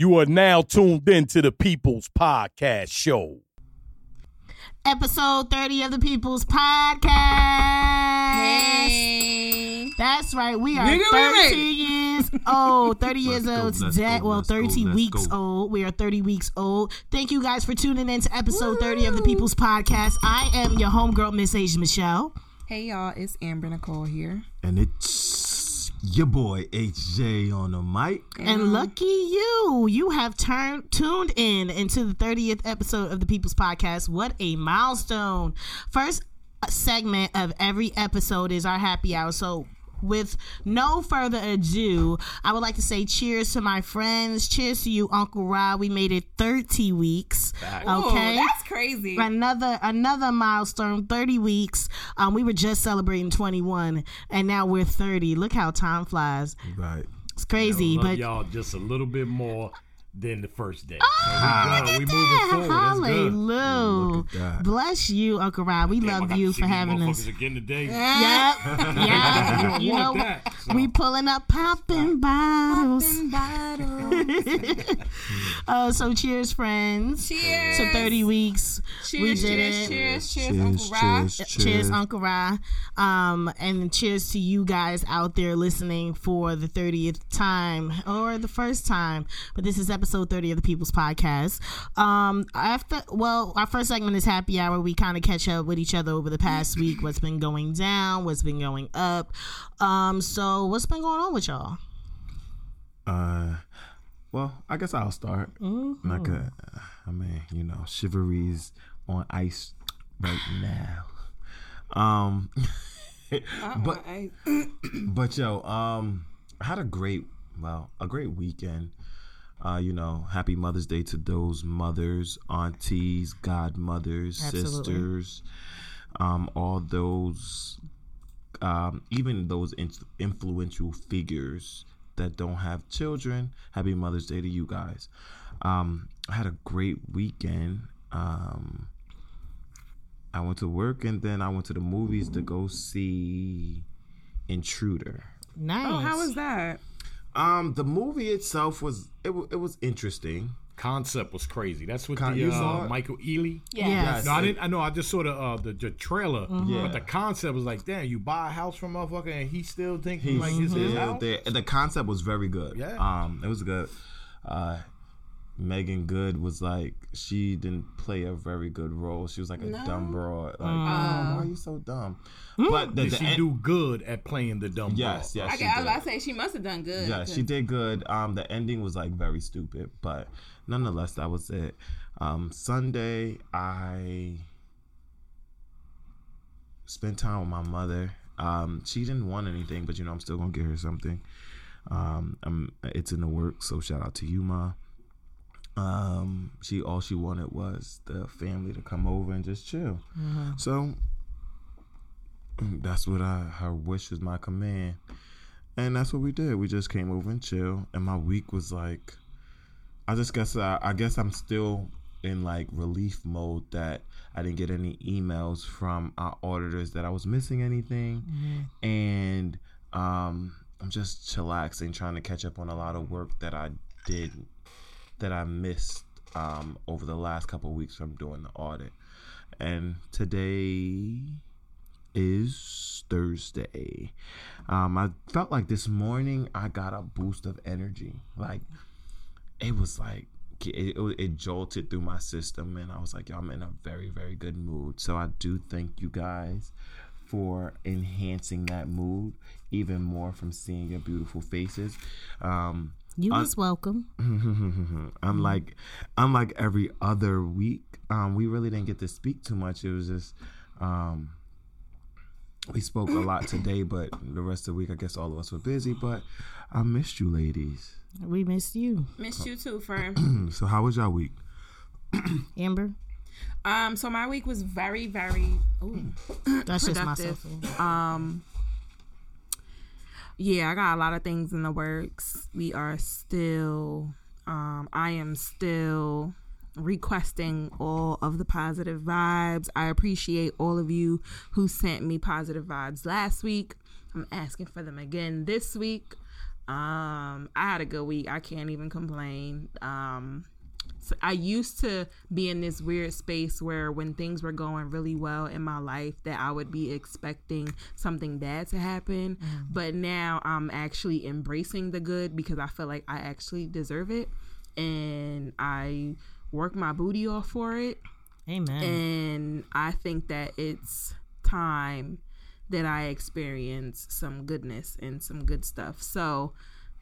You are now tuned in to the People's Podcast Show. Episode 30 of the People's Podcast. Hey. That's right. We are Nigga, we 30 years old. 30 years Let's go, old let's today. go, Well, let's go, 30 weeks go. old. We are 30 weeks old. Thank you guys for tuning in to episode 30 of the People's Podcast. I am your homegirl, Miss Asia Michelle. Hey y'all, it's Amber Nicole here. And it's your boy HJ on the mic. And mm-hmm. lucky you, you have turned tuned in into the 30th episode of the People's Podcast. What a milestone. First segment of every episode is our happy hour. So with no further ado, I would like to say cheers to my friends. Cheers to you, Uncle Rob. We made it 30 weeks. Okay. Ooh, that's crazy. another another milestone 30 weeks um we were just celebrating 21 and now we're 30 look how time flies Right. it's crazy Love but y'all just a little bit more than the first day. Oh, So we look good. at We moving that. forward. That's good. Hallelujah. Look. Bless you, Uncle Rob. We Damn, love you for having us. again today. Yep. Yeah. You you know, that. So. we pulling up popping bottles. Uh, so cheers, friends. Cheers. To 30 weeks. Cheers, we did cheers, it. cheers, cheers, Cheers, Uncle Rob. cheers, Cheers, Uncle Ra. Um, and cheers to you guys out there listening for the 30th time or the first time. But this is episode 30 of the People's Podcast. Um, after, well, our first segment is happy hour. We kind of catch up with each other over the past week, what's been going down, what's been going up. Um, so what's been going on with y'all? Uh, well, I guess I'll start. Like a, I mean, you know, chivalry's on ice right now. Um, but but yo, um, I had a great, well, a great weekend. Uh, you know, happy Mother's Day to those mothers, aunties, godmothers, Absolutely. sisters, um, all those, um, even those in- influential figures that don't have children. Happy Mother's Day to you guys. Um, I had a great weekend. Um, I went to work and then I went to the movies to go see Intruder. Nice. oh, how was that? Um, the movie itself was it, it was interesting. Concept was crazy. That's what Con- the you saw uh, it? Michael Ealy. Yes. No, I didn't. I know. I just saw the uh, the, the trailer, Yeah. but the concept was like, damn, you buy a house from a motherfucker, and he still think He's like it's his still house. there. And the concept was very good. Yeah. Um, it was good. Uh, Meagan Good was like she didn't play a very good role. She was like a dumb broad. Like, oh, why are you so dumb? But the, Did the she en- do good at playing the dumb? yes, broad? yes, I, she got- I was about to say she must have done good. Yeah, she did good. Um, the ending was like very stupid, but nonetheless, that was it. Um, Sunday, I spent time with my mother. Um, she didn't want anything, but you know, I'm still gonna get her something. Um, um, it's in the works, so shout out to you, ma. Um, she all she wanted was the family to come over and just chill. So that's what I her wish is my command. And that's what we did. We just came over and chill. And my week was like, I just guess I, I guess I'm still in like relief mode that I didn't get any emails from our auditors that I was missing anything, and um, I'm just chillaxing, trying to catch up on a lot of work that I did that I missed um, over the last couple weeks from doing the audit. And today is Thursday. Um, I felt like this morning I got a boost of energy. Like it was like it, it, it jolted through my system, and I was like, "Yo, I'm in a very, very good mood." So I do thank you guys for enhancing that mood even more from seeing your beautiful faces. Um, You Un- was welcome. unlike unlike every other week um we really didn't get to speak too much it was just um we spoke a lot today but the rest of the week i guess all of us were busy but i missed you ladies We missed you, Missed you too, friend. so how was y'all week Amber. um, so my week was very, very. Ooh. That's just Productive. myself. Um, yeah, I got a lot of things in the works. We are still, um, I am still requesting all of the positive vibes. I appreciate all of you who sent me positive vibes last week. I'm asking for them again this week. Um, I had a good week. I can't even complain. Um, so I used to be in this weird space where when things were going really well in my life that I would be expecting something bad to happen, but now I'm actually embracing the good because I feel like I actually deserve it and I work my booty off for it Amen. and I think that it's time that I experience some goodness and some good stuff. So,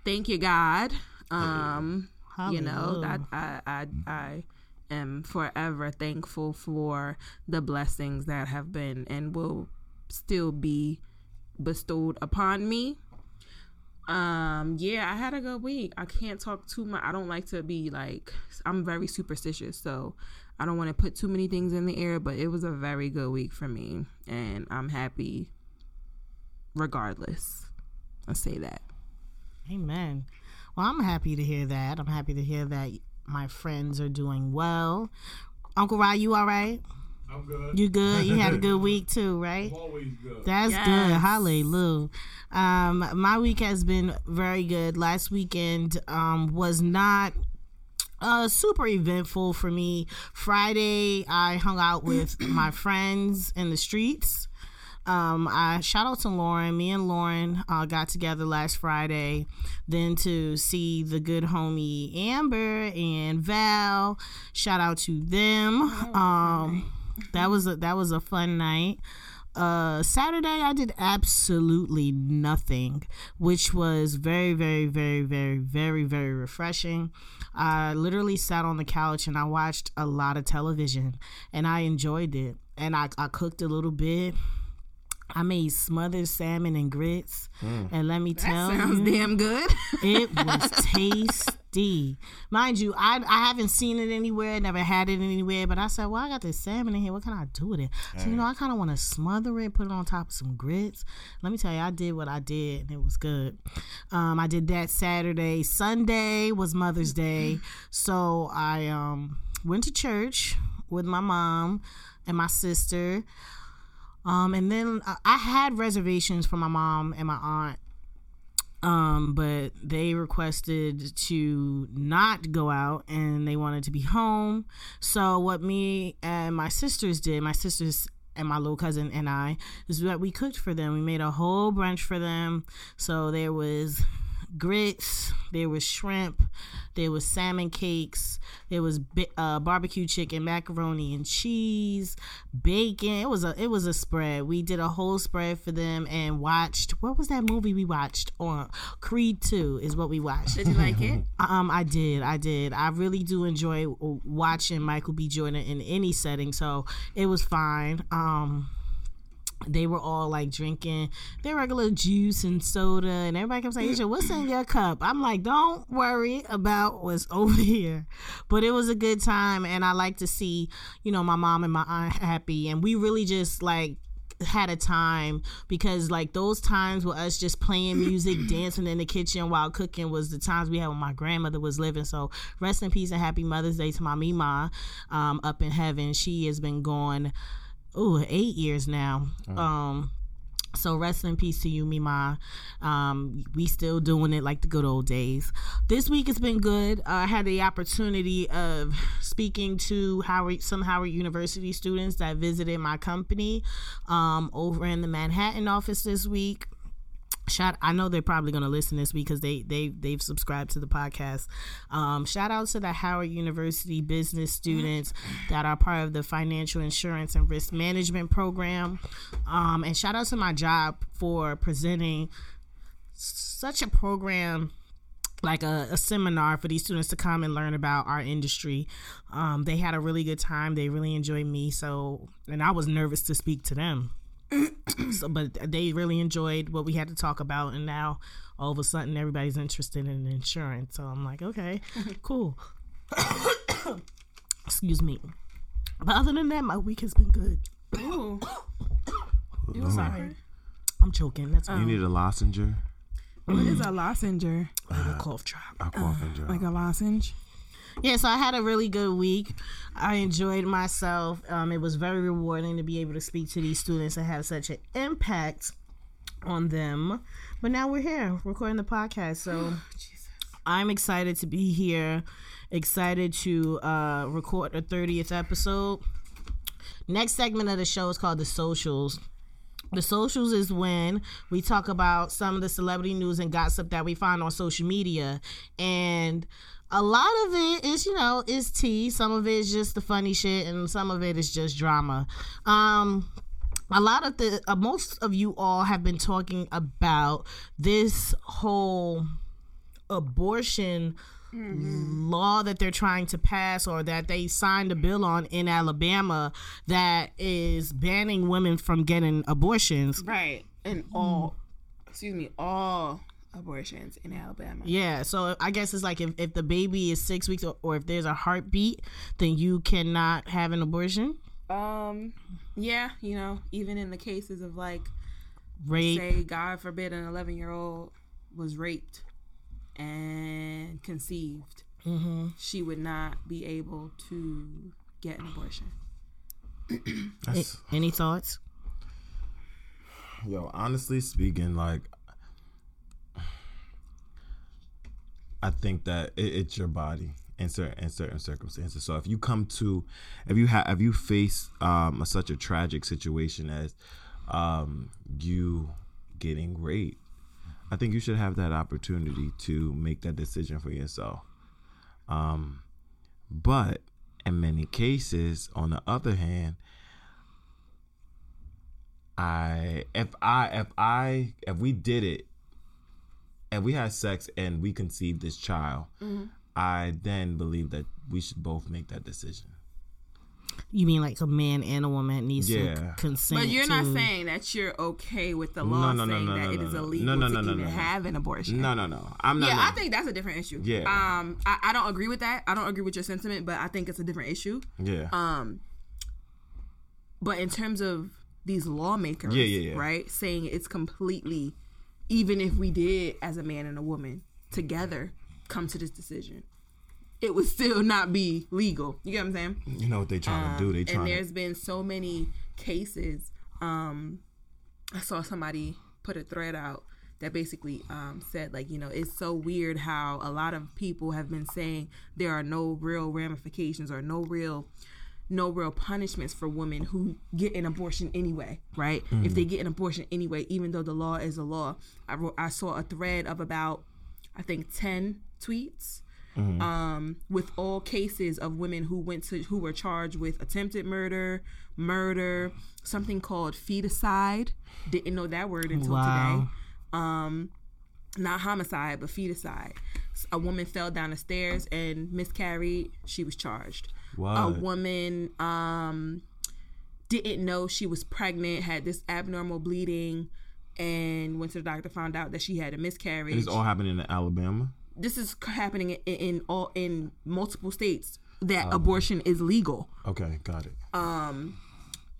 thank you, God. Um, you know that I, I I am forever thankful for the blessings that have been and will still be bestowed upon me. Um, yeah, I had a good week. I can't talk too much. I don't like to be like I'm very superstitious, so I don't want to put too many things in the air, but it was a very good week for me and I'm happy regardless. Let's say that. Amen. Well, I'm happy to hear that. I'm happy to hear that my friends are doing well. Uncle Rod, you all right? I'm good. You good? You had a good week too, right? always good. That's good. Yes. Hallelujah. Um, my week has been very good. Last weekend um, was not uh, super eventful for me. Friday, I hung out with my friends in the streets. Um, I shout out to Lauren. Me and Lauren uh, got together last Friday, then to see the good homie Amber and Val. Shout out to them. Um, that was a that was a fun night. Uh, Saturday I did absolutely nothing, which was very, very, very, very, very, very refreshing. I literally sat on the couch and I watched a lot of television, and I enjoyed it. And I, I cooked a little bit. I made smothered salmon and grits, and let me tell Sounds you, sounds damn good. it was tasty. Mind you, I I haven't seen it anywhere, never had it anywhere, but I said, well, I got this salmon in here. What can I do with it? So, you know, I kind of want to smother it, put it on top of some grits. Let me tell you, I did what I did, and it was good. Um, I did that Saturday. Sunday was Mother's Day. So I um, went to church with my mom and my sister. Um, and then I had reservations for my mom and my aunt um but they requested to not go out and they wanted to be home. So what me and my sisters did my sisters and my little cousin and I is that we cooked for them. We made a whole brunch for them. So there was grits there was shrimp there was salmon cakes there was uh, barbecue chicken macaroni and cheese bacon it was a it was a spread we did a whole spread for them and watched what was that movie we watched on creed 2 is what we watched Did you like it? um, I did, I did. I really do enjoy watching Michael B. Jordan in any setting, so it was fine. Um, they were all like drinking their regular juice and soda, and everybody kept saying, "Asia, what's in your cup?" I'm like, "Don't worry about what's over here." But it was a good time, and I like to see, you know, my mom and my aunt happy, and we really just like had a time because like those times with us just playing music dancing in the kitchen while cooking was the times we had when my grandmother was living so rest in peace and happy mother's day to my mima um, up in heaven she has been gone oh eight years now um so rest in peace to you, Mima. Um, we still doing it like the good old days. This week has been good. Uh, I had the opportunity of speaking to Howard, some Howard University students that visited my company um, over in the Manhattan office this week. Shout! I know they're probably going to listen this week because they they they've subscribed to the podcast. Um, shout out to the Howard University business students that are part of the financial insurance and risk management program, um, and shout out to my job for presenting such a program like a, a seminar for these students to come and learn about our industry. Um, they had a really good time. They really enjoyed me. So, and I was nervous to speak to them. So, but they really enjoyed what we had to talk about. And now all of a sudden everybody's interested in insurance. So I'm like, okay, cool. Excuse me. But other than that, my week has been good. Ooh. Sorry. I'm choking. That's You all. need a lozenger, What is a lozenge? a uh, cough drop. a coughing uh, drop. Like a lozenge? Yeah, so I had a really good week. I enjoyed myself. Um, it was very rewarding to be able to speak to these students and have such an impact on them. But now we're here recording the podcast. So I'm excited to be here. Excited to uh, record the 30th episode. Next segment of the show is called The Socials. The socials is when we talk about some of the celebrity news and gossip that we find on social media. And a lot of it is, you know, is tea. Some of it is just the funny shit, and some of it is just drama. Um, a lot of the uh, most of you all have been talking about this whole abortion law that they're trying to pass or that they signed a bill on in Alabama that is banning women from getting abortions. Right. And all, excuse me, all abortions in Alabama. Yeah, so I guess it's like if, if the baby is six weeks or, or if there's a heartbeat, then you cannot have an abortion. Um, yeah, you know, even in the cases of like, Rape. say, God forbid, an 11 year old was raped and conceived, she would not be able to get an abortion. Any thoughts? yo, honestly speaking, like, I think that it, it's your body in certain in certain circumstances. So if you come to, if you have, if you face um, a, such a tragic situation as um, you getting raped, I think you should have that opportunity to make that decision for yourself. Um, but in many cases, on the other hand, I if I if I if we did it and we had sex and we conceived this child, I then believe that we should both make that decision. You mean like a man and a woman needs Yeah. to consent? But you're not saying that you're okay with the law No, no, no, saying no, that no, it no, is illegal No, no, to no, no, even no, no. have an abortion. No, no, no. I'm not. Yeah, no. I think that's a different issue. Yeah. Um, I, I don't agree with that. I don't agree with your sentiment, but I think it's a different issue. Yeah. Um, but in terms of these lawmakers, Yeah, yeah, yeah. right, saying it's completely, even if we did as a man and a woman together come to this decision, it would still not be legal. You get what I'm saying? you know what they trying to do? They and trying there's to. been so many cases. Um, I saw somebody put a thread out that basically um, said like you know it's so weird how a lot of people have been saying there are no real ramifications or no real no real punishments for women who get an abortion anyway right if they get an abortion anyway even though the law is a law i wrote i saw a thread of about i think 10 tweets um, with all cases of women who went to who were charged with attempted murder, murder, something called feticide. Didn't know that word until Wow. today. Um, not homicide, but feticide. A woman fell down the stairs and miscarried. She was charged. A woman um, didn't know she was pregnant, had this abnormal bleeding, and went to the doctor. Found out that she had a miscarriage It's all happening in Alabama. this is happening in, in all in multiple states that Um, abortion is legal. Okay, got it.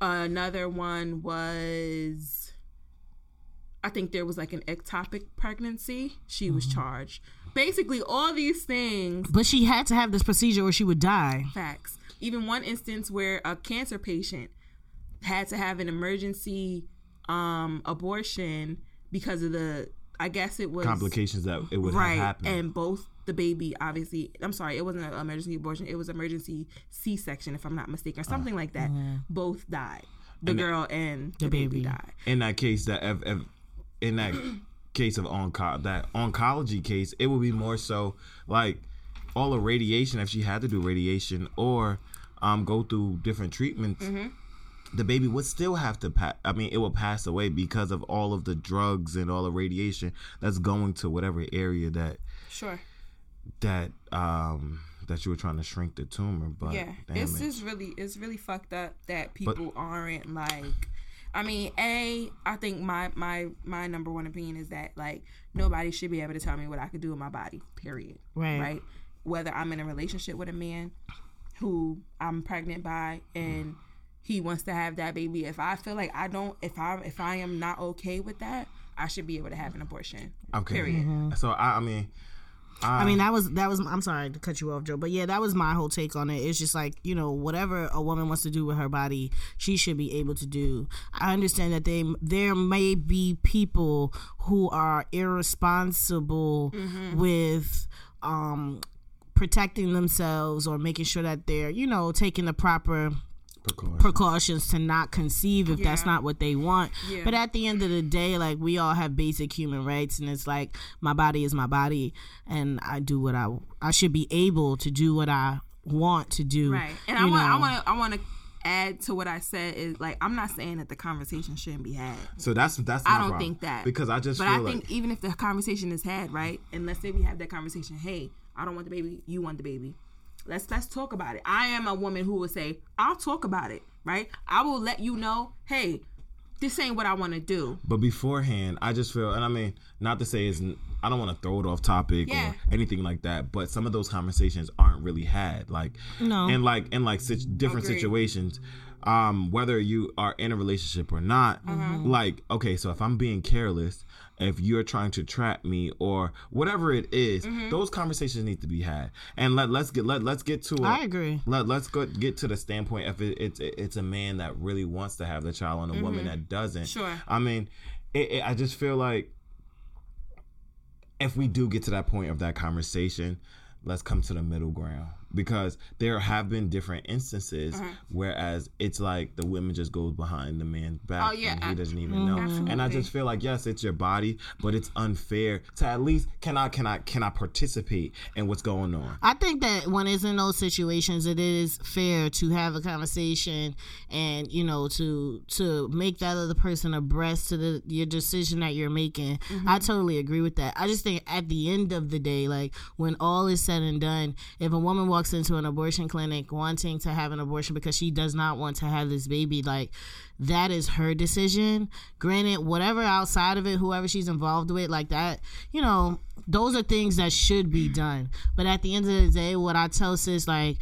Another one was, I think there was like an ectopic pregnancy. She was Mm-hmm. charged. Basically, all these things, But she had to have this procedure or she would die. facts. Even one instance where a cancer patient had to have an emergency um, abortion because of the, I guess it was Complications that it would right have happened. and both the baby obviously i'm sorry it wasn't an emergency abortion it was emergency c-section if i'm not mistaken or something like that both died the girl and the, baby. baby. died in that case that if, if in that case of onco that oncology case it would be more so like all the radiation if she had to do radiation or um go through different treatments the baby would still have to pass i mean it will pass away because of all of the drugs and all the radiation that's going to whatever area that sure that um that you were trying to shrink the tumor but yeah it's it. just really it's really fucked up that people aren't like I mean, a I think my my my number one opinion is that like nobody should be able to tell me what I could do with my body. Period. Right. Right. Whether I'm in a relationship with a man who I'm pregnant by and he wants to have that baby, if I feel like I don't, if I if I am not okay with that, I should be able to have an abortion. Okay. Period. Mm-hmm. So I, I mean, I mean, that was that was. I'm sorry to cut you off, Joe, but yeah, that was my whole take on it. It's just like you know, whatever a woman wants to do with her body, she should be able to do. I understand that they there may be people who are irresponsible with um protecting themselves or making sure that they're you know taking the proper Precaution. precautions to not conceive if that's not what they want. Yeah. But at the end of the day, like we all have basic human rights, and it's like my body is my body, and I do what I I should be able to do what I want to do. Right. And I want I want to I want to add to what I said is like I'm not saying that the conversation shouldn't be had. So that's that's. I don't problem. think that. because I just But feel I like think even if the conversation is had, right? And let's say we have that conversation, hey, I don't want the baby, you want the baby. Let's let's talk about it. I am a woman who will say, I'll talk about it, right? I will let you know, hey, this ain't what I want to do. But beforehand, I just feel, and I mean, not to say it's, I don't want to throw it off topic Yeah. or anything like that. But some of those conversations aren't really had, like, No. and like in like sit- different Agreed. situations, um, whether you are in a relationship or not. Mm-hmm. Like, okay, so if I'm being careless, if you're trying to trap me or whatever it is, Mm-hmm. those conversations need to be had. And let let's get let let's get to. a- I agree. let, let's go get to the standpoint if it, it's it's a man that really wants to have the child and a woman that doesn't. Mm-hmm. Sure. I mean, it, it, I just feel like if we do get to that point of that conversation, let's come to the middle ground because there have been different instances Uh-huh. whereas it's like the women just goes behind the man's back Oh, yeah, and he ab- doesn't even know and i just feel like yes it's your body but it's unfair to at least can i can i can i participate in what's going on I think that when it's in those situations, it is fair to have a conversation and you know to to make that other person abreast to the your decision that you're making. I totally agree with that. I just think at the end of the day, like when all is said and done, if a woman walks into an abortion clinic wanting to have an abortion because she does not want to have this baby, like that is her decision. Granted, whatever outside of it, whoever she's involved with, like that, you know, those are things that should be done. But at the end of the day, what I tell sis, like,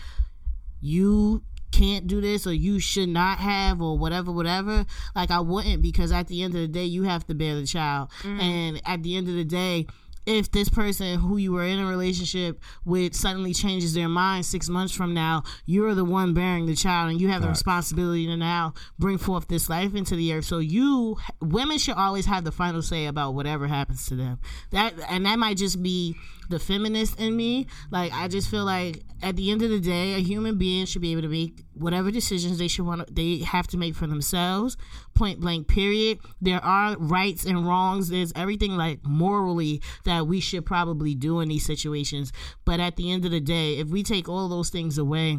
you can't do this or you should not have or whatever whatever like i wouldn't because at the end of the day you have to bear the child mm-hmm. and at the end of the day if this person who you were in a relationship with suddenly changes their mind six months from now, you're the one bearing the child and you have the responsibility to now bring forth this life into the earth. So you women should always have the final say about whatever happens to them. That and that might just be the feminist in me. Like I just feel like at the end of the day, a human being should be able to make whatever decisions they should want. They have to make for themselves. Point blank. Period. There are rights and wrongs. There's everything like morally that we should probably do in these situations. But at the end of the day, if we take all those things away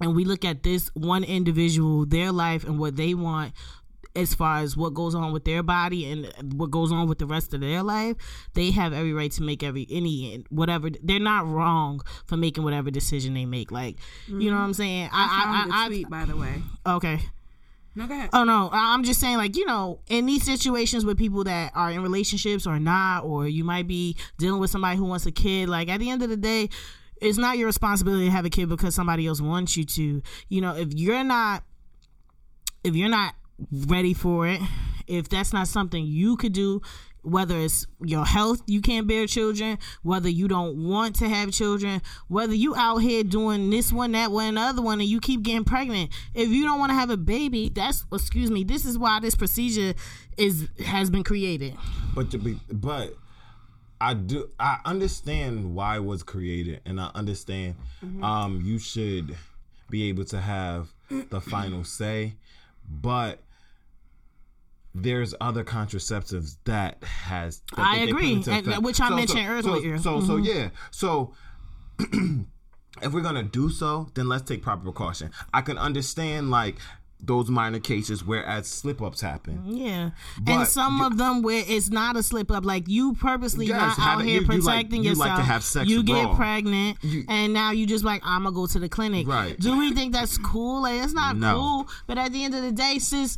and we look at this one individual, their life, and what they want as far as what goes on with their body and what goes on with the rest of their life, they have every right to make every any whatever. They're not wrong for making whatever decision they make. Like, you know mm-hmm. what I'm saying? I I, I, the tweet, by the way. Okay. No, go ahead. Oh no, I- I'm just saying, like you know, in these situations with people that are in relationships or not, or you might be dealing with somebody who wants a kid. Like at the end of the day, it's not your responsibility to have a kid because somebody else wants you to. You know, if you're not, if you're not ready for it, if that's not something you could do. Whether it's your health, you can't bear children. Whether you don't want to have children. Whether you out here doing this one, that one, the other one, and you keep getting pregnant. If you don't want to have a baby, that's excuse me. This is why this procedure is has been created. But to be, but I do I understand why it was created, and I understand um you should be able to have the final say, but there's other contraceptives that has that I they- agree, and- which I So- mentioned so, earlier. So so, so mm-hmm. yeah, so. if we're gonna do so, then let's take proper precaution. I can understand like those minor cases where as slip ups happen. Yeah, But and some you- of them where it's not a slip up, like you purposely Yes, not out here you- you like- protecting you like yourself. to have sex you get raw. pregnant, and now you just like I'm gonna go to the clinic. Right. Do we think that's cool? Like it's not No. cool. But at the end of the day, sis,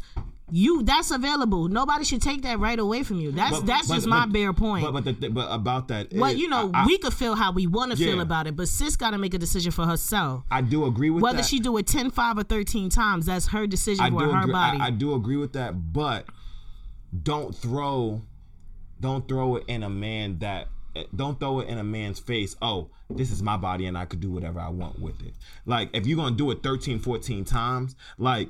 you that's available. Nobody should take that right away from you. That's But- that's but- just my but- bare point. But but, the, but about that, well, you know, I, I, we could feel how we want to feel about it, but sis got to make a decision for herself. I do agree with Whether that. she do it 10, 5, or 13 times, that's her decision I with her agree, body. I, I do agree with that, but don't throw, don't throw it in a man that don't throw it in a man's face oh this is my body and i could do whatever i want with it like if you're gonna do it 13 14 times like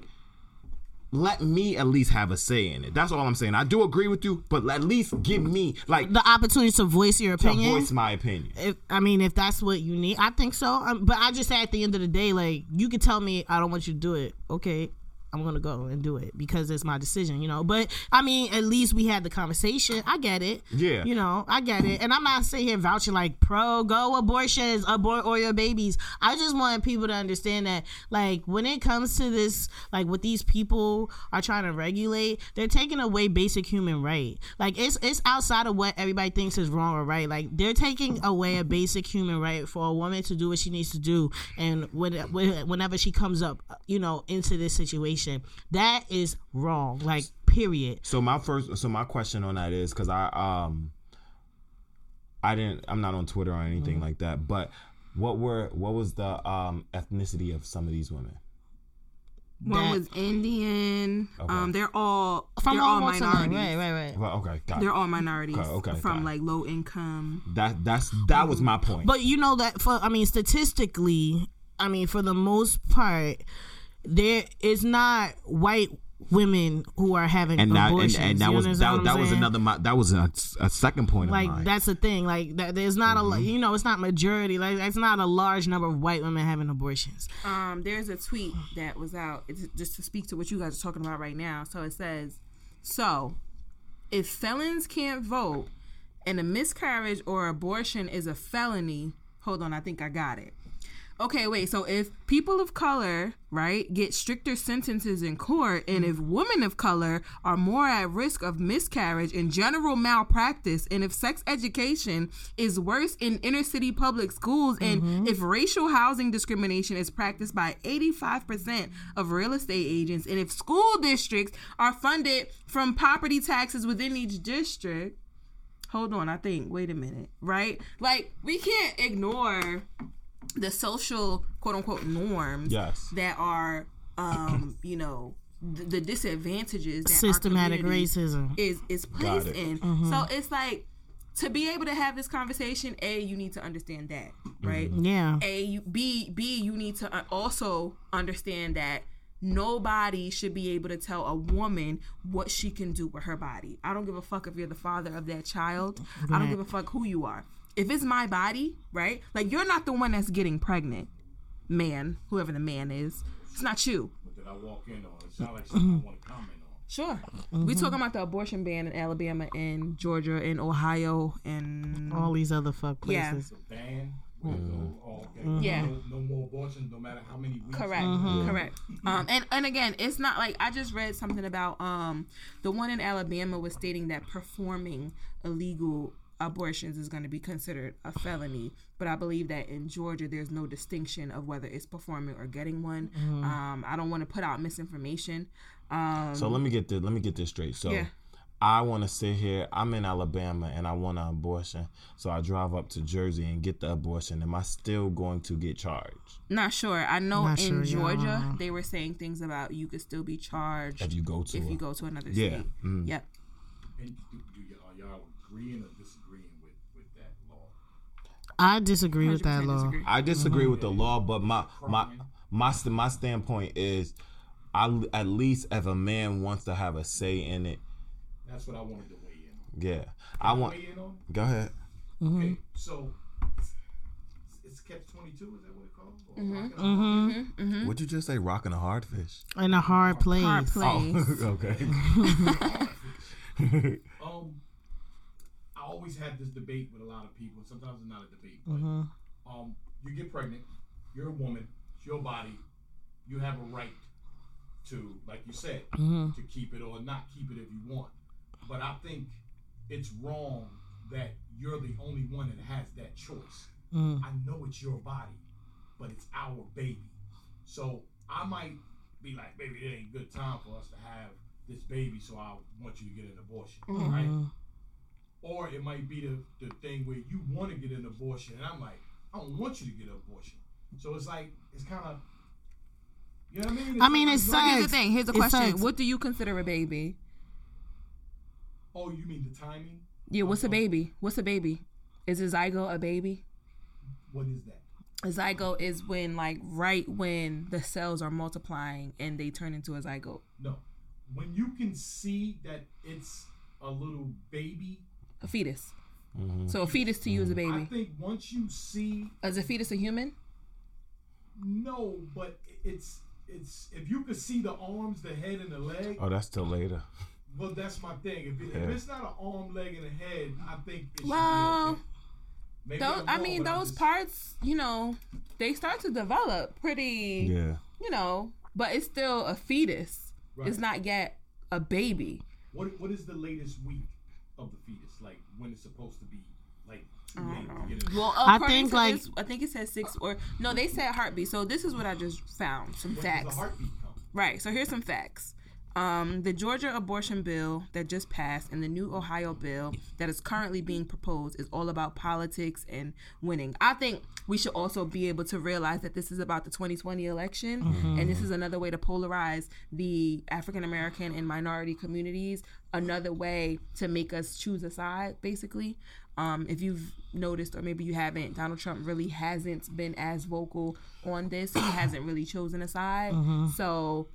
let me at least have a say in it that's all i'm saying i do agree with you but at least give me like the opportunity to voice your to opinion. voice my opinion if I mean, if that's what you need, I think so. Um, but I just say at the end of the day, like you can tell me I don't want you to do it. Okay, I'm gonna go and do it because it's my decision, you know. But I mean, at least we had the conversation. I get it. Yeah. You know, I get it. And I'm not sitting here vouching like pro go abortions, abort all your babies. I just want people to understand that like when it comes to this, like what these people are trying to regulate, they're taking away basic human right. Like it's it's outside of what everybody thinks is wrong or right. Like they're taking away a basic human right for a woman to do what she needs to do, and when- whenever she comes up, you know, into this situation, that is wrong. Like period. So my first, so my question on that is because I um, I didn't, I'm not on Twitter or anything Mm-hmm. like that. But what were, what was the um ethnicity of some of these women? One That- was Indian. Okay. Um, they're all From they're all almost minorities. Right, right, right. Well, okay, got They're it. all minorities Okay, okay, got from it. like low income. That that's that was my point. But you know that for I mean statistically, I mean for the most part, there is not white women who are having and that and, abortions. and that was that, that was another my, that was a, a second point Like of mine. that's the thing. Like that, there's not a Mm-hmm. lo- you know it's not majority. Like it's not a large number of white women having abortions. Um, there's a tweet that was out it's just to speak to what you guys are talking about right now. So it says, so if felons can't vote and a miscarriage or abortion is a felony, hold on, I think I got it. Okay, wait. So if people of color, right, get stricter sentences in court, and if women of color are more at risk of miscarriage and general malpractice, and if sex education is worse in inner city public schools, and mm-hmm. if racial housing discrimination is practiced by 85% of real estate agents, and if school districts are funded from property taxes within each district, hold on, I think, wait a minute, right? Like, we can't ignore the social quote unquote norms Yes. that are um you know the, the disadvantages that Systematic racism. is is placed it. in so it's like to be able to have this conversation a you need to understand that right Yeah. a you, b b you need to uh, also understand that nobody should be able to tell a woman what she can do with her body i don't give a fuck if you're the father of that child i don't give a fuck who you are if it's my body right like you're not the one that's getting pregnant man whoever the man is it's not you That I walk in on. It sounds like something I want to comment on. Sure. We talking about the abortion ban in Alabama and Georgia and Ohio and All these other fuck places. The ban. where no-. Mm-hmm. Yeah. No, no more abortions, no matter how many weeks. correct, correct. Um, and and again, it's not like I just read something about um the one in Alabama was stating that performing illegal abortions is going to be considered a felony, but I believe that in Georgia there's no distinction of whether it's performing or getting one. Um, I don't want to put out misinformation. Um, so let me get this let me get this straight. So Yeah. I want to sit here. I'm in Alabama and I want an abortion. So I drive up to Jersey and get the abortion. Am I still going to get charged Not sure. I know Not in sure, Georgia yeah. they were saying things about you could still be charged if you go to? if a- you go to another Yeah, state. mm. Yep. And do, do y- are y'all agreeing or disagreeing with, with that law? I disagree with that 100% law. disagree. I disagree with the law, but my my my st- my standpoint is, I at least if a man wants to have a say in it, That's what I wanted to weigh in on. yeah, I want. Weigh in on? Go ahead. Okay, so it's, it's catch 22, is that what it called? Or Mm-hmm. Rock and Roll? Mm-hmm. What'd you just say? Rocking a hard fish. In a hard place. Hard place. okay. Um, I always had this debate with a lot of people. Sometimes it's not a debate, but Mm-hmm. um, you get pregnant, you're a woman, it's your body, you have a right to, like you said, Mm-hmm. to keep it or not keep it if you want. But I think it's wrong that you're the only one that has that choice. Mm. I know it's your body, but it's our baby. So I might be like, baby, it ain't a good time for us to have this baby, so I want you to get an abortion, right? Or it might be the, the thing where you want to get an abortion, and I'm like, I don't want you to get an abortion. So it's like, it's kind of, you know what I mean? I mean, like- it's So here's the thing. Here's the It question. sucks. What do you consider a baby? Oh, you mean the timing? Yeah. What's a baby? What's a baby? Is a zygote a baby? What is that? A zygote is when like right when the cells are multiplying and they turn into a zygote. No. When you can see that it's a little baby, A fetus. Mm-hmm. So a fetus to you is a baby. I think once you see Is a fetus a human? no, but it's it's if you could see the arms, the head, and the leg. Oh, that's till later. Well, that's my thing. If, it, Yeah. if it's not an arm, leg, and a head, I think it should Well, be okay. Those, I'm I mean, those just- parts, you know, they start to develop pretty, Yeah. you know, but it's still a fetus. It's not yet a baby. What what is the latest week of the fetus? Like when it's supposed to be like too late to get. Well, I think, like- this, I think it says six or no, they said heartbeat. So this is what I just found some When does facts. heartbeat come? Right. So here's some facts. Um, the Georgia abortion bill that just passed and the new Ohio bill that is currently being proposed is all about politics and winning. I think we should also be able to realize that this is about the 2020 election, and this is another way to polarize the African American and minority communities. Another way to make us choose a side, basically. Um, if you've noticed, or maybe you haven't, Donald Trump really hasn't been as vocal on this. He hasn't really chosen a side. So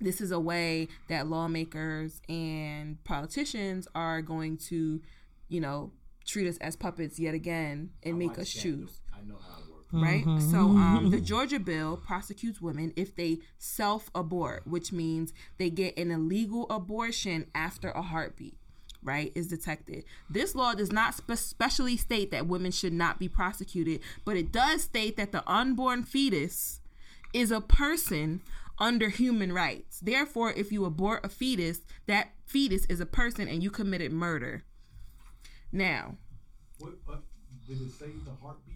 this is a way that lawmakers and politicians are going to, you know, treat us as puppets yet again and make us that, choose. I know how it works. right? So um, the Georgia bill prosecutes women if they self abort, which means they get an illegal abortion after a heartbeat. Right, is detected. This law does not spe- specially state that women should not be prosecuted, but it does state that the unborn fetus is a person under human rights. Therefore, if you abort a fetus, that fetus is a person and you committed murder. Now, What, what did it say? The heartbeat week?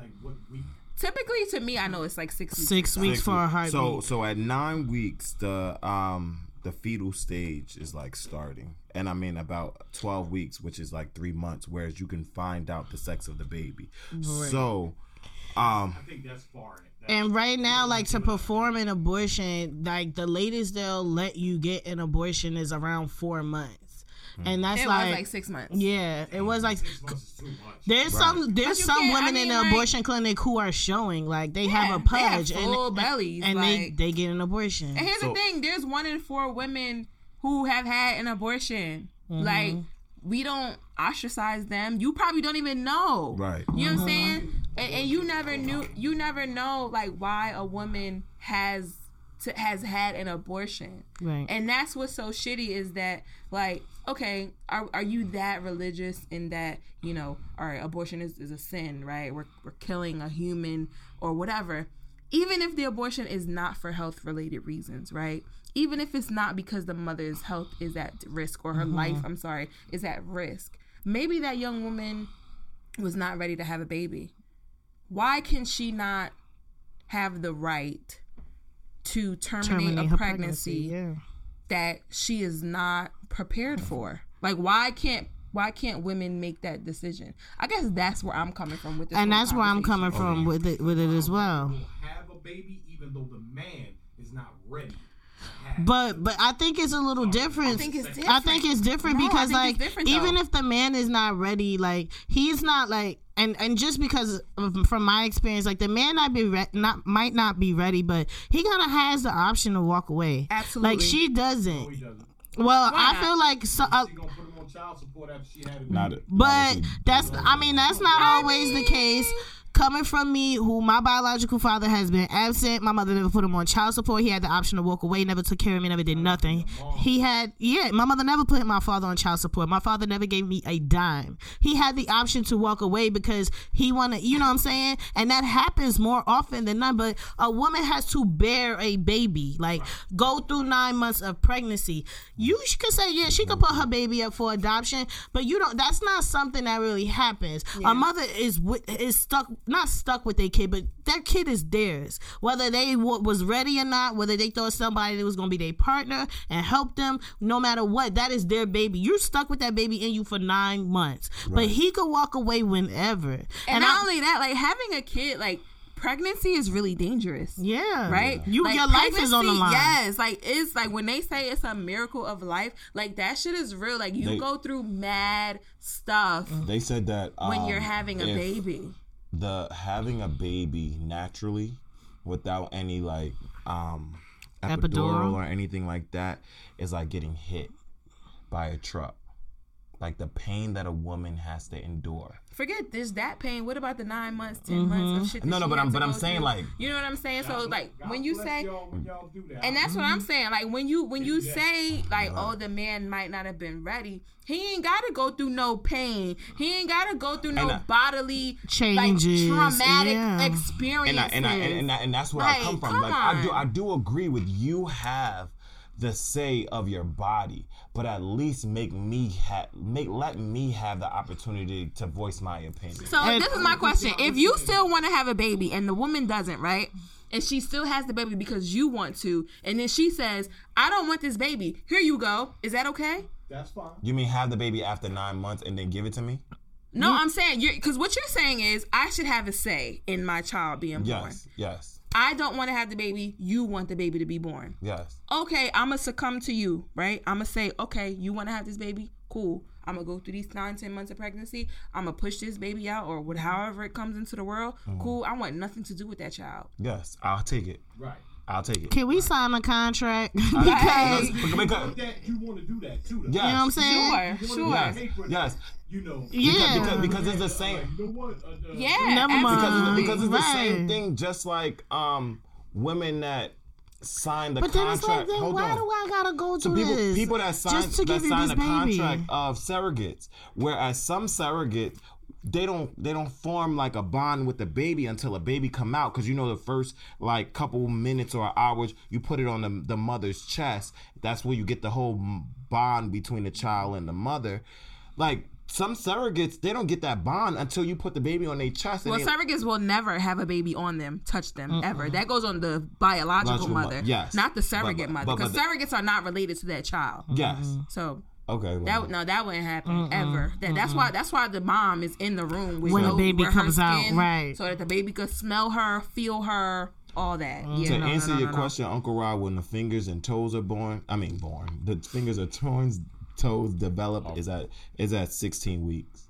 Like what week? typically to me, I know it's like six weeks. Six weeks for a high. So so at nine weeks the um the fetal stage is like starting. And I mean about twelve weeks, which is like three months, whereas you can find out the sex of the baby. So um I think that's far. That's, And right now, like to perform an abortion, like the latest they'll let you get an abortion is around four months, and that's It like, was like six months. yeah, it was like six months is too much. there's some there's some can't- I women in the like- abortion clinic who are showing like they have a They have pudge full and bellies, and they like- they get an abortion. And here's So- the thing: there's one in four women who have had an abortion. Mm-hmm. Like we don't ostracize them. You probably don't even know. Right. You know what I'm Mm-hmm. saying? And, and you never knew. You never know like why a woman has to, has had an abortion. Right. And that's what's so shitty is that like okay, are are you that religious in that you know, all right, abortion is, is a sin, right? We're we're killing a human or whatever. Even if the abortion is not for health related reasons, right? Even if it's not because the mother's health is at risk or her mm-hmm. life, I'm sorry, is at risk. Maybe that young woman was not ready to have a baby. Why can she not have the right to terminate, Terminate a her pregnancy, yeah. that she is not prepared for? Like why can't why can't women make that decision? I guess that's where I'm coming from with this. And that's where I'm coming conversation. from with it with it as well. Have a baby even though the man is not ready. But but I think it's a little different. I think it's different. I think it's different No, because think like different, even if the man is not ready, like he's not like and and just because of, from my experience, like the man not be re- not might not be ready, but he kind of has the option to walk away. Absolutely. Like she doesn't. he doesn't. Well, I feel like so. Uh, She gonna put him on child support after she had a baby. not it. But that's I mean that's not always the case. Coming from me, who my biological father has been absent, my mother never put him on child support. He had the option to walk away, never took care of me, never did nothing. He had, yeah, my mother never put my father on child support. My father never gave me a dime. He had the option to walk away because he wanted, you know what I'm saying? And that happens more often than not. But a woman has to bear a baby, like go through nine months of pregnancy. You could say, yeah, she could put her baby up for adoption, but you don't. That's not something that really happens. A mother is is stuck, not stuck with their kid, but that kid is theirs. Whether they w- was ready or not, whether they thought somebody that was going to be their partner and help them, no matter what, that is their baby. You're stuck with that baby in you for nine months, but he could walk away whenever. And, not I- only that, like having a kid, like pregnancy is really dangerous. Yeah. Right? You Like, your life is on the line. Yes. Like it's like when they say it's a miracle of life, like that shit is real. Like you They- go through mad stuff They said that when um, you're having a if baby. The having a baby naturally, without any like um epidural, Epidural? or anything like that, is like getting hit by a truck. Like the pain that a woman has to endure. Forget this, that pain. What about the nine months, 10 months of mm-hmm. shit? that No, no, she but I'm- but I'm saying, through? like- you know what I'm saying. So like God when you bless say, y'all when y'all do that. and that's what I'm mm-hmm. saying. Like when you when you Yeah. say like, oh, the man might not have been ready. He ain't got to go through no pain. He ain't got to go through no And I- bodily Changes, like, traumatic yeah. experiences. and I, and, I, and, and, I, and that's where Like, I come from. come like I do. I do agree with you. Have the say of your body, but at least make me have make let me have the opportunity to voice my opinion. So And- this is my question: If you still want to have a baby and the woman doesn't, right? And she still has the baby because you want to, and then she says, "I don't want this baby. Here you go. Is that okay?" That's fine. you mean have the baby after nine months and then give it to me? No, I'm saying you because what you're saying is I should have a say in my child being born. Yes, yes, I don't want to have the baby. You want the baby to be born. yes. Okay, I'm gonna succumb to you, right? I'm gonna say, okay, you want to have this baby? Cool. I'm gonna go through these nine, ten months of pregnancy. I'm gonna push this baby out, or what, however it comes into the world. Mm. Cool. I want nothing to do with that child. Yes, I'll take it. Right. I'll take it. Can we sign a contract? Hey. Because- because- that you want to do that too. Though. yes, You know what I'm saying? Sure, sure. Yes, yes. You know. Yeah. Because, because it's the same. Like, you know what? Uh, uh, Yeah, Never mind. because it's, because it's the same thing. Just like um women that sign the But then it's like, then Hold why on. do I gotta go So people, this? people that sign just to that you sign this a baby. contract of surrogates, whereas some surrogates they don't they don't form like a bond with the baby until a baby come out because you know the first like couple minutes or hours you put it on the, the mother's chest that's where you get the whole bond between the child and the mother like some surrogates they don't get that bond until you put the baby on their chest Well, they- surrogates will never have a baby on them, touch them ever. That goes on the biological Biological mo- mother, yes. not the surrogate but- mother, because surrogates are not related to that child. yes mm-hmm. So okay well, that no, that wouldn't happen ever. That, that's why that's why the mom is in the room with When the baby where her comes out, right. So that the baby could smell her, feel her, all that. Yeah, to no, no, answer no, your no, no. question, Uncle Rod, when the fingers and toes are born, I mean born, the fingers are torn, toes develop Oh. is at is at 16 weeks.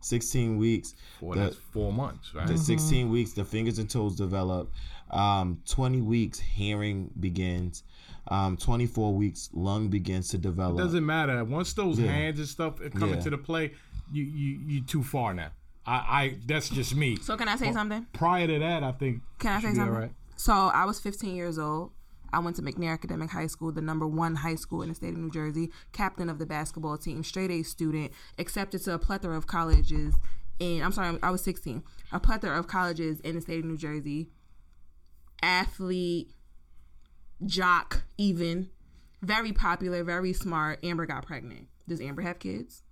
16 weeks. Boy, the- that's four months, right? the 16 weeks, the fingers and toes develop. Um, 20 weeks, hearing begins. Um, 24 weeks, lung begins to develop. doesn't matter. Once those Yeah. hands and stuff come Yeah. into the play, you you you too far now. I, I that's just me. So can I say something? Prior to that, I think Can I say should be all something? right. So I was 15 years old. I went to McNair Academic High School, the number one high school in the state of New Jersey, captain of the basketball team, straight A student, accepted to a plethora of colleges. And I'm sorry, I was 16. A plethora of colleges in the state of New Jersey. Athlete, jock, even very popular, very smart. Amber got pregnant. Does Amber have kids?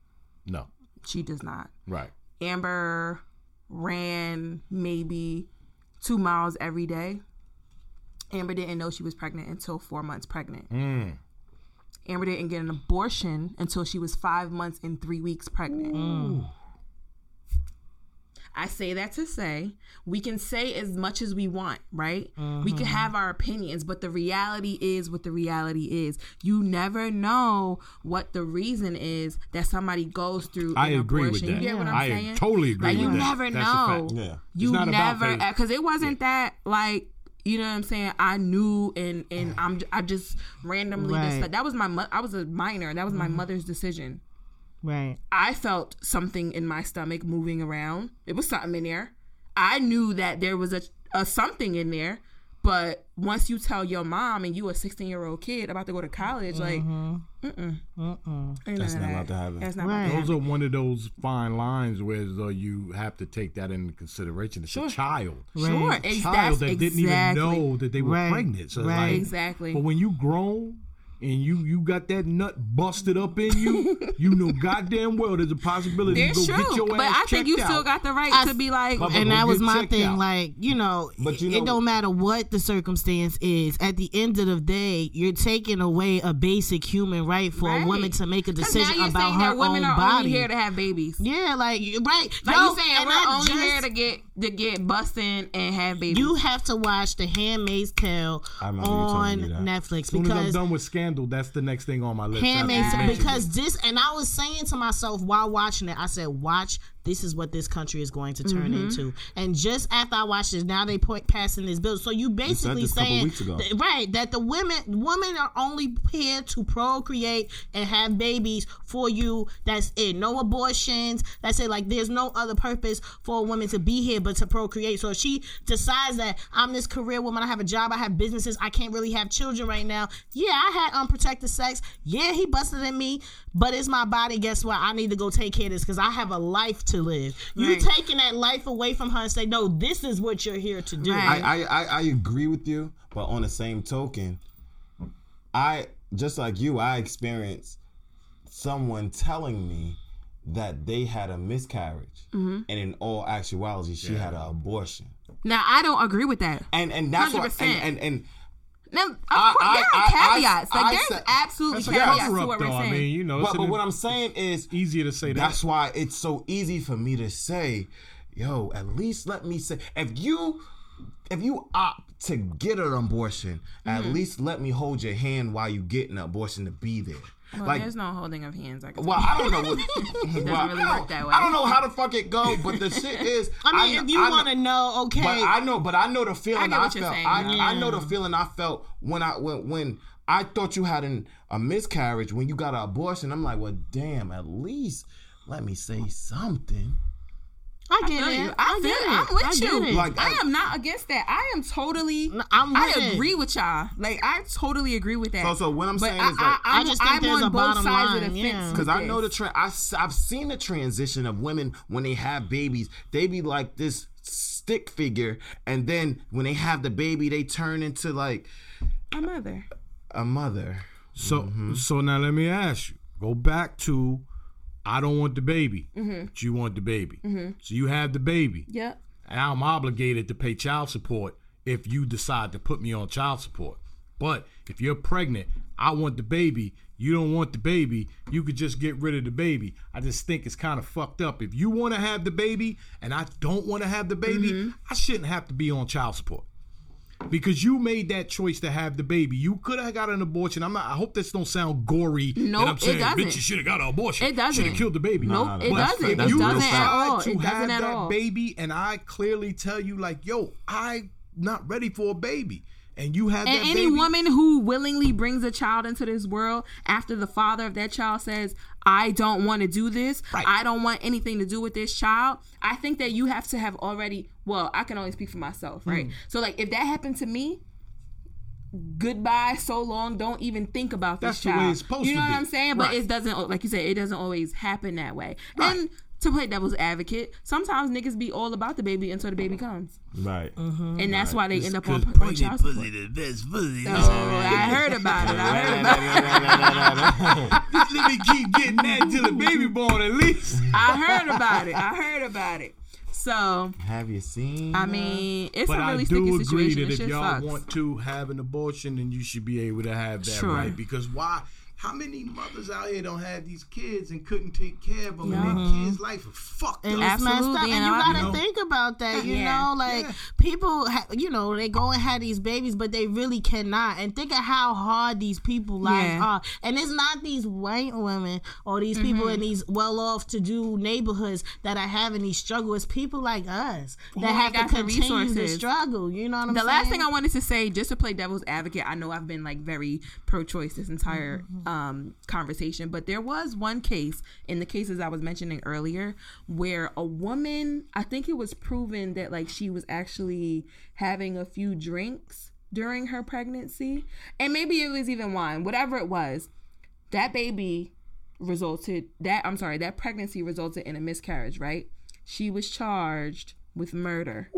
No, She does not. right. Amber ran maybe two miles every day. Amber didn't know she was pregnant until four months pregnant. Mm. Amber didn't get an abortion until she was five months and three weeks pregnant. I say that to say we can say as much as we want, right? We can mm-hmm. have our opinions, but the reality is what the reality is. You never know what the reason is that somebody goes through. I an agree with abortion. that. You get what I'm I saying? totally agree Like you with that. never That's a know. fact. Yeah. You not never because it wasn't that like you know what I'm saying. I knew and and I'm I just randomly Right. decided that was my mo- I was a minor. That was my mm-hmm. mother's decision. Right. I felt something in my stomach moving around. It was something in there. I knew that there was a, a something in there, but once you tell your mom and you a 16 year old kid about to go to college, like, mm-hmm. mm-mm, Mm-mm. That's not of allowed that. to happen. That's not Right. about to Those are one of those fine lines where though you have to take that into consideration. It's Sure. a child. Sure, Right. ex- child that's that didn't even know that they were Right. pregnant. So Right. like, Exactly. But when you grown and you you got that nut busted up in you, you know goddamn well there's a possibility There's you go get true, your but ass I think you checked still got the right I- to be like, But- and that was my thing. out. Like, you know, But you it don't matter what the circumstance is. At the end of the day, you're taking away a basic human right for a woman to make a decision now you're about her that women own are body. only here to have babies. yeah, like you- right. Like Yo, you saying and we're I only just- here to get to get busting and have babies. You have to watch The Handmaid's Tale I remember you telling on. Netflix As soon as I'm done with Scandal, that's the next thing on my list. Handmaid's After Tale because this and I was saying to myself while watching it, I said, "Watch, this is what this country is going to turn Mm-hmm. into." And just after I watched this, now they point passing this bill. So you basically this a couple saying, weeks ago. th- right, that the women women are only here to procreate and have babies for you. That's it. No abortions. That's it. Like there's no other purpose for a woman to be here but to procreate. So if she decides that I'm this career woman, I have a job, I have businesses, I can't really have children right now. Yeah, I had unprotected sex. Yeah, he busted at me, but it's my body. Guess what? I need to go take care of this because I have a life to live. You Right. taking that life away from her and say, no, this is what you're here to do. Right. I, I, I, I agree with you, but on the same token, I just like you, I experienced someone telling me that they had a miscarriage, Mm-hmm. and in all actuality, she had an abortion. now I don't agree with that. And and that's what 100%. and and, and Now, of I- course, I- there are I- I- caveats. like there's said- absolutely caveats to what though. we're I saying. mean, you know, but, but what I'm saying is easier to say that. That's why it's so easy for me to say, yo, at least let me say if you if you opt to get an abortion, at Mm-hmm. least let me hold your hand while you get an abortion to be there. Well, like there's no holding of hands. I can well, I don't know what doesn't well, really I don't- work that way. I don't know how the fuck it go, but the shit is I mean, kn- if you want to know, okay. but I know, but I know the feeling get I, what you're felt. saying. I, I know the mm. feeling I felt when I when when I thought you had an, a miscarriage when you got an abortion. I'm like, well, damn, at least let me say something. I get feel it. you. I, I feel get it. it. I'm with I you. it. Like, I I- am not against that. I am totally. I'm I with it. agree with y'all. Like I totally agree with that. So, so what I'm but saying I, is like. I, I'm, I just think I'm there's on a both bottom sides line, of the yeah. fence. Because with I know the this. trend. I've seen the transition of women when they have babies. They be like this stick figure, and then when they have the baby, they turn into like a mother. a mother. So Mm-hmm. so now let me ask you. Go back to I don't want the baby, Mm-hmm. but you want the baby. So you have the baby, Yep. and I'm obligated to pay child support if you decide to put me on child support. But if you're pregnant, I want the baby. You don't want the baby. You could just get rid of the baby. I just think it's kind of fucked up. If you want to have the baby and I don't want to have the baby, Mm-hmm. I shouldn't have to be on child support because you made that choice to have the baby. You could have got an abortion. I'm not. I hope this don't sound gory. No, Nope, I'm it doesn't. bitch, you should have got an abortion. It doesn't. Should have killed the baby. Nope, nah, it doesn't. It That's you doesn't fact. at all. to It have that all. baby, and I clearly tell you, like, yo, I not ready for a baby, and you have And any baby. woman who willingly brings a child into this world after the father of that child says, I don't want to do this, Right. I don't want anything to do with this child, I think that you have to have already, well, I can only speak for myself, right? Hmm. So, like, if that happened to me, goodbye so long don't even think about this That's the way child it's supposed you know to what be. i'm saying but Right. it doesn't like you said it doesn't always happen that way Right. and to play devil's advocate sometimes niggas be all about the baby until the baby comes Right. Mm-hmm. and that's why they end up on, Because on child support the best pussy. Oh, I heard about it. I heard about it. Just let me keep getting that till the baby born at least. I heard about it. I heard about it. So, Have you seen? I mean, it's But a I really do sticky agree situation. that This if y'all sucks. want to have an abortion, then you should be able to have that Sure. right. Because why? How many mothers out here don't have these kids and couldn't take care of them, Yeah. and their kids' life is fucked And up? it's messed Absolutely, up. and And you gotta You know? think about that. You Yeah. know, like Yeah. people, ha- you know, they go and have these babies, but they really cannot. And think of how hard these people lives Yeah. are. And it's not these white women or these people Mm-hmm. in these well-off, to-do neighborhoods that are having these struggles. It's people like us that Who have to got the continue to struggle. You know what I'm the saying? The last thing I wanted to say, just to play devil's advocate, I know I've been like very pro-choice this entire Mm-hmm. um, conversation, but there was one case in the cases I was mentioning earlier where a woman, I think it was proven that like she was actually having a few drinks during her pregnancy, and maybe it was even wine, whatever it was. That baby resulted that I'm sorry, that pregnancy resulted in a miscarriage, right? She was charged with murder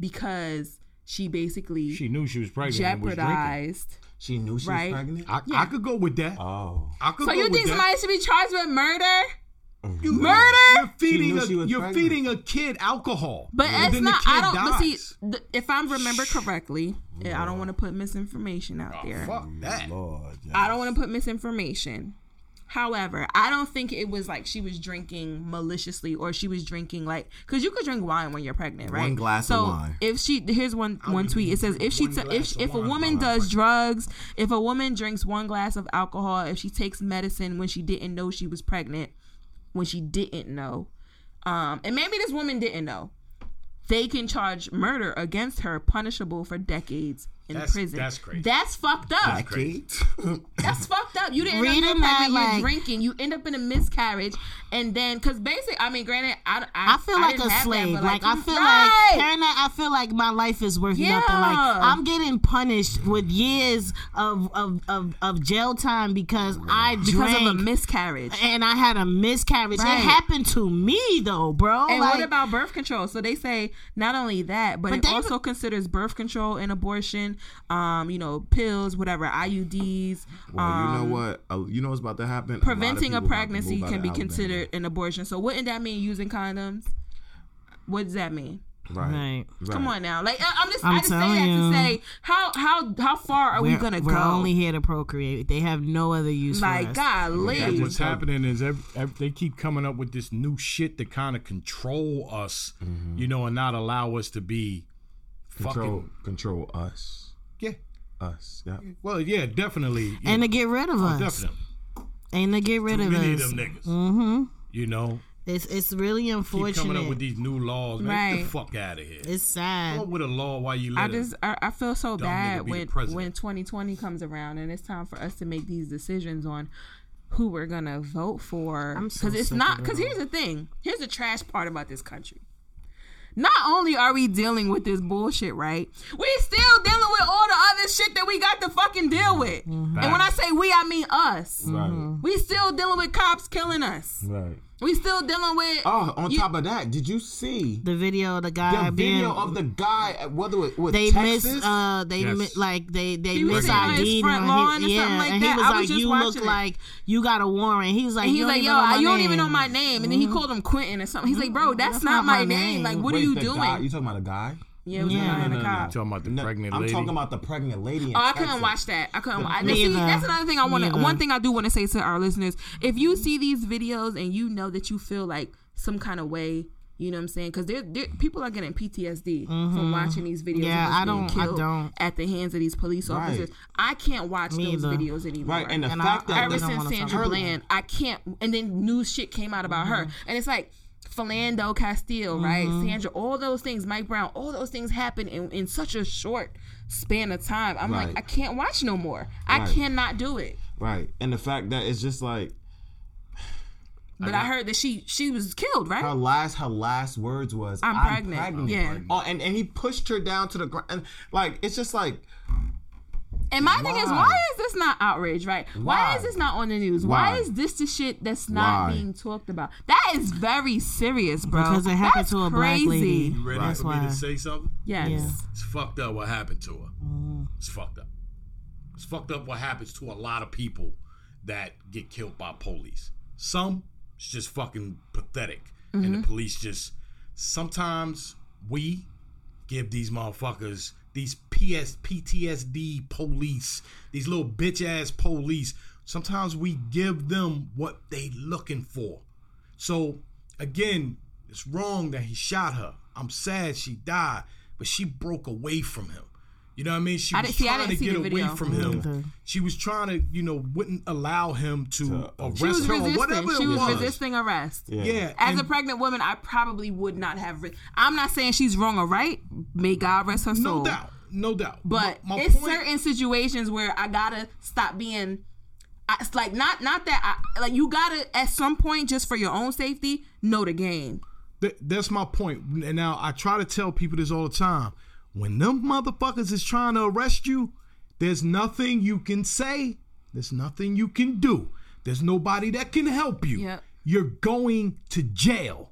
because she basically She knew she was pregnant. and was jeopardized. She knew she Right. was pregnant. I, Yeah. I could go with that. oh, I could So go you with think that. somebody should be charged with murder? Mm-hmm. You- Murder? You're feeding a you're pregnant. feeding a kid alcohol. But and it's then the not. I kid don't. But see, dies. th- if I remember correctly, I don't want to put misinformation out Oh, there. fuck that. Lord. I don't want to put misinformation. However, I don't think it was like she was drinking maliciously or she was drinking like because you could drink wine when you're pregnant, right? One glass so of wine. If she here's one one tweet. It says if she t- if if a woman while I'm does drugs, if a woman drinks one glass of alcohol, if she takes medicine when she didn't know she was pregnant, when she didn't know, um, and maybe this woman didn't know, they can charge murder against her, punishable for decades in That's- prison. that's crazy. That's fucked up. Kate. That's fucked up. You didn't know Reading you're that, pregnant. You're drinking. You end up in a miscarriage, and then because basically, I mean, granted, I I, I feel like didn't a have that, slave. like, I feel right. like Karen, I feel like my life is worth nothing. Like I'm getting punished with years of of, of, of jail time because I because of a miscarriage. and I had a miscarriage. Right. It happened to me though, bro. And like, what about birth control? So they say not only that, but, But it they- also considers birth control and abortion. Um, you know, pills, whatever, IUDs. Well, you know um, what? Uh, you know what's about to happen. Preventing a people about to pregnancy can be considered an abortion. So wouldn't that mean using condoms? What does that mean? Right. Right. right. Come on now, like I- I'm just, I'm i just say that telling to say how how how far are we we're, gonna we're go? only here to procreate. They have no other use like for us. golly, And what's happening is ev ev they keep coming up with this new shit to kind of control us, you know, and not allow us to be Control, fucking control us, yeah. Us. Yeah. Well, yeah, definitely. yeah, and to get rid of oh, us. definitely. And to get rid Too of many of them niggas. Mm-hmm. You know, It's it's really keep unfortunate. coming up with these new laws. Man, get the fuck out of here. it's sad. Come up with a law while you I just I, I feel so bad when when 2020 comes around and it's time for us to make these decisions on who we're gonna vote for I'm so it's not because here's the thing here's the trash part about this country not only are we dealing with this bullshit right we still dealing with all the other shit that we got to fucking deal with Mm-hmm. and when i say we i mean us Right. we still dealing with cops killing us Right. We still dealing with Oh, on you- top of that, did you see the video of the guy the being video of the guy? at- Whether it was they Texas, miss uh they Yes. mi- like they they He was miss on his ID'd front lawn or something yeah, like and he that. was I was like just you watching look it. like you got a warrant. He was like And he's like, yo, know you don't even know my name. And then he called him Quentin or something. He's like, bro, that's, That's not, not my my name. name. Like, what are you doing? Guy, you talking about a guy? Yeah, it was Yeah. a guy and a no, no. cop. talking about the No, pregnant I'm lady. talking about the pregnant lady. In Oh, I couldn't watch that. I couldn't. watch. Me See, that's another thing I want to. One thing I do want to say to our listeners: if you see these videos and you know that you feel like some kind of way, you know what I'm saying? Because there, there, people are getting PTSD from watching these videos. Mm-hmm. Yeah, I being don't- I killed don't. At the hands of these police Right. officers, I can't watch Me those either. videos anymore. Right, and the And fact I- I that ever really the- don't since Sandra about Bland, I can't. And then new shit came out about her, Mm-hmm. and it's like Philando Castile, right? Mm-hmm. Sandra, all those things, Mike Brown, all those things happen in, in such a short span of time. I'm Right. like, I can't watch no more. I Right. cannot do it. right, and the fact that it's just like But I, heard that she she was killed, right? her last her last words was I'm pregnant." Yeah. Oh, and and he pushed her down to the ground. And like it's just like And my thing is, Why? why is this not outrage, right? Why, Why? is this not on the news? Why, Why? is this the shit that's not Why? being talked about? That is very serious, bro. Because it happened That's to a black lady. You ready That's for me to say something? Yes. Yeah. It's fucked up what happened to her. Mm-hmm. It's fucked up. It's fucked up what happens to a lot of people that get killed by police. Some it's just fucking pathetic. And the mm-hmm. police just sometimes we give these motherfuckers these PS PTSD police, these little bitch ass police. Sometimes we give them what they looking for. So again, it's wrong that he shot her. I'm sad she died, but she broke away from him. You know what I mean? She I was didn't- see, trying to get away from him. Mm-hmm. She was trying to, you know, wouldn't allow him to, arrest was her or resisting. whatever She it was, was. resisting arrest. yeah. Yeah, As a pregnant woman, I probably would not have. Re- I'm not saying she's wrong or right. May God rest her soul. no doubt, no doubt. But my, my it's point, certain situations where I gotta stop being. I, it's like not not that I like you gotta at some point just for your own safety know the game. Th- that's my point. And now I try to tell people this all the time. When them motherfuckers is trying to arrest you, there's nothing you can say. There's nothing you can do. There's nobody that can help you. Yep. You're going to jail.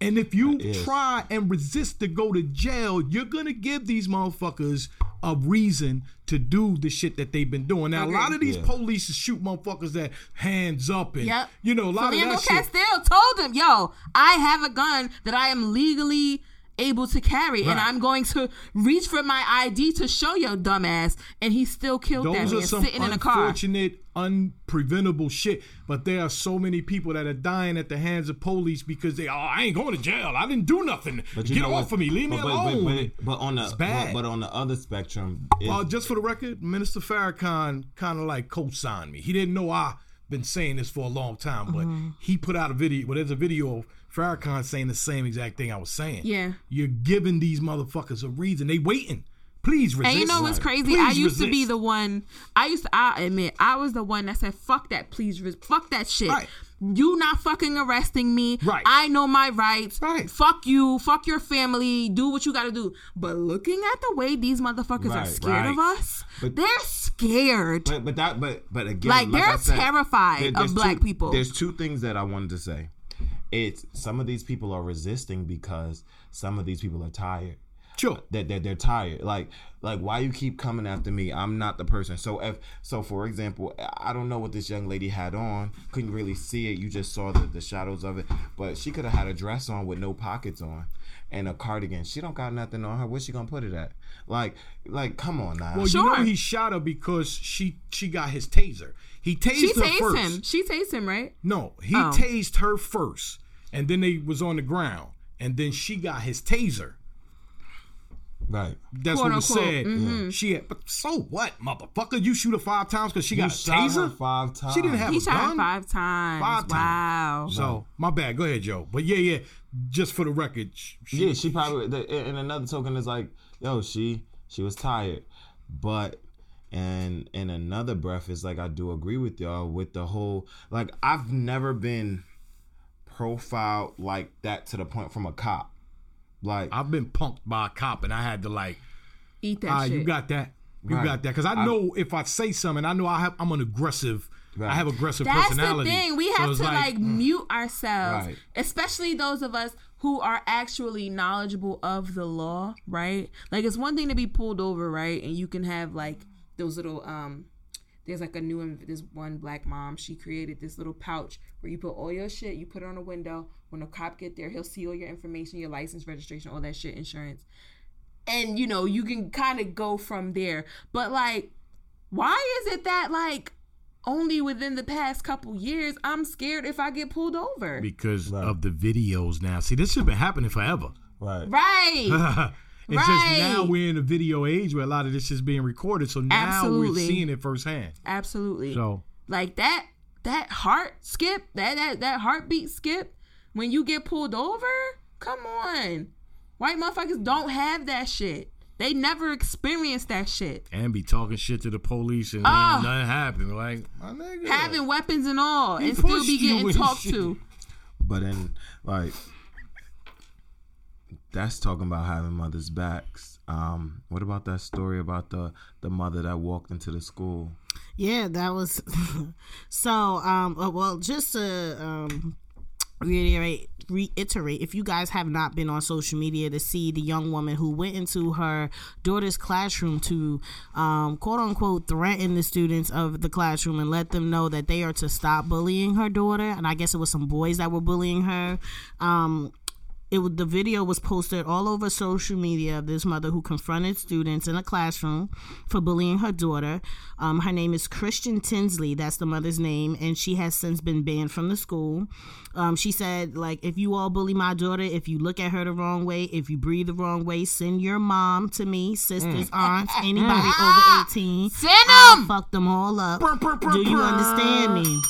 And if you try and resist to go to jail, you're gonna give these motherfuckers a reason to do the shit that they've been doing. Now, a lot of these Yeah. police shoot motherfuckers that hands up and Yep. you know a lot Fernando of that shit. Castile told him, "Yo, I have a gun that I am legally able to carry, and I'm going to reach for my ID to show your dumbass." And he still killed that man are some sitting in a car. unfortunate, unpreventable shit. But there are so many people that are dying at the hands of police because they, oh, I ain't going to jail. I didn't do nothing. But Get off what? of me. Leave me but, but, alone. But, but, but on the bad. But, but on the other spectrum, it, Uh, just for the record, Minister Farrakhan kind of like co-signed me. He didn't know I been saying this for a long time, but Mm-hmm. he put out a video. Well, there's a video of Farrakhan saying the same exact thing I was saying. Yeah. you're giving these motherfuckers a reason. They waiting. Please resist. And you know what's crazy? Please I used to be the one. I used to. I admit, I was the one that said, "Fuck that, please, res- fuck that shit." Right. You not fucking arresting me. Right. I know my rights. Right. Fuck you. Fuck your family. Do what you got to do. But looking at the way these motherfuckers are Right, scared of us, But- they're scared. But but that but but again, Like, like, they're said, terrified there- of black two- people. There's two things that I wanted to say. It's some of these people are resisting because some of these people are tired. Sure. That they're, they're tired. Like like why you keep coming after me? I'm not the person. So if so, for example, I don't know what this young lady had on. Couldn't really see it. You just saw the, the shadows of it. But she could have had a dress on with no pockets on. And a cardigan. She don't got nothing on her. Where's she gonna put it at? Like, like, come on now. Well, you know he shot her because she she got his taser. He tased She her tased first. him. She tased him, right? No, he Oh. tased her first, and then they was on the ground, and then she got his taser. right. That's Quote, what was unquote. said. Mm-hmm. She had, but so what, motherfucker? You shoot her five times because she You got a shot her taser. five times. She didn't have He a shot her gun. five times. Five wow. times. So my bad. Go ahead, Joe. But yeah, yeah. Just for the record, she, Yeah, she probably. the- And another token is like, yo, she she was tired, but and in another breath is like I do agree with y'all with the whole like I've never been profiled like that to the point from a cop. Like I've been punked by a cop, and I had to like, Eat that ah, shit. you got that. You Right. got that. Because I I- know if I say something, I know I have. I'm an aggressive. I have aggressive That's the thing. We have it's to like, mute ourselves, Right. especially those of us who are actually knowledgeable of the law, right? Like it's one thing to be pulled over, right? And you can have like those little um there's like a new this one black mom, she created this little pouch where you put all your shit, you put it on a window. When a cop get there, he'll see all your information, your license, registration, all that shit, insurance. And you know, you can kind of go from there. But like why is it that like only within the past couple years I'm scared if I get pulled over? because Right. of the videos now. See, this has been happening forever. right. right. it's just Right. now we're in a video age where a lot of this is being recorded. So now we're Absolutely. seeing it firsthand. Absolutely. So like that that heart skip, that that that heartbeat skip when you get pulled over? Come on. White motherfuckers don't have that shit. They never experienced that shit. and be talking shit to the police and ain't nothing happened. Like my nigga, Having weapons and all He and still be you getting talked shit. to. But then like that's talking about having mothers' backs. Um, what about that story about the the mother that walked into the school? Yeah, that was so. Um, uh, well, just to um, reiterate, reiterate, if you guys have not been on social media to see the young woman who went into her daughter's classroom to, um, quote unquote, threaten the students of the classroom and let them know that they are to stop bullying her daughter, and I guess it was some boys that were bullying her. Um, it the video was posted all over social media of this mother who confronted students in a classroom for bullying her daughter. Um, her name is Christian Tinsley. That's the mother's name, and she has since been banned from the school. Um, she said, like, if you all bully my daughter, if you look at her the wrong way, if you breathe the wrong way, send your mom to me, sisters, aunts, anybody over eighteen. Send I'll 'em! Fuck them all up. Do you understand me?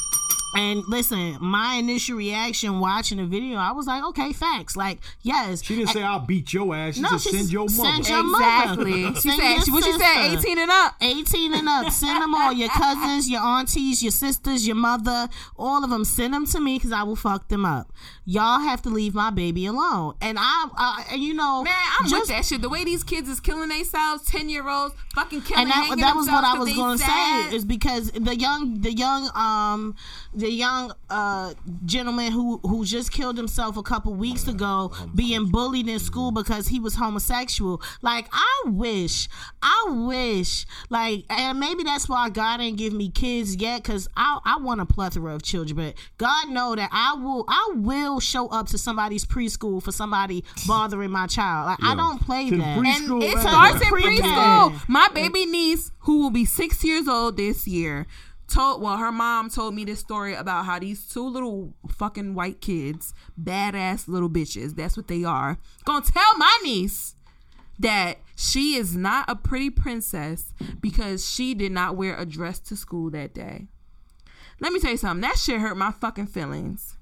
And listen, my initial reaction watching the video, I was like, okay, facts. Like, yes. she didn't say I'll beat your ass. She No, said she send your mother. send your Exactly. mother. She Send said what she said, 18 and up. 18 and up. Send them all. Your cousins, your aunties, your sisters, your mother, all of them. Send them to me because I will fuck them up. Y'all have to leave my baby alone. And I, uh, and you know, Man, I'm just with that shit. The way these kids is killing themselves, ten year olds, fucking killing. and that, that was what I was going to say is because the young the young um the young uh, gentleman who who just killed himself a couple weeks ago being bullied in school because he was homosexual. Like I wish, I wish, like, and maybe that's why God didn't give me kids yet, because I I want a plethora of children. But God know that I will I will show up to somebody's preschool for somebody bothering my child. Like I don't play To that. preschool, And it right. starts in preschool. My baby niece, who will be six years old this year, told well, her mom told me this story about how these two little fucking white kids, badass little bitches, that's what they are, gonna tell my niece that she is not a pretty princess because she did not wear a dress to school that day. Let me tell you something. That shit hurt my fucking feelings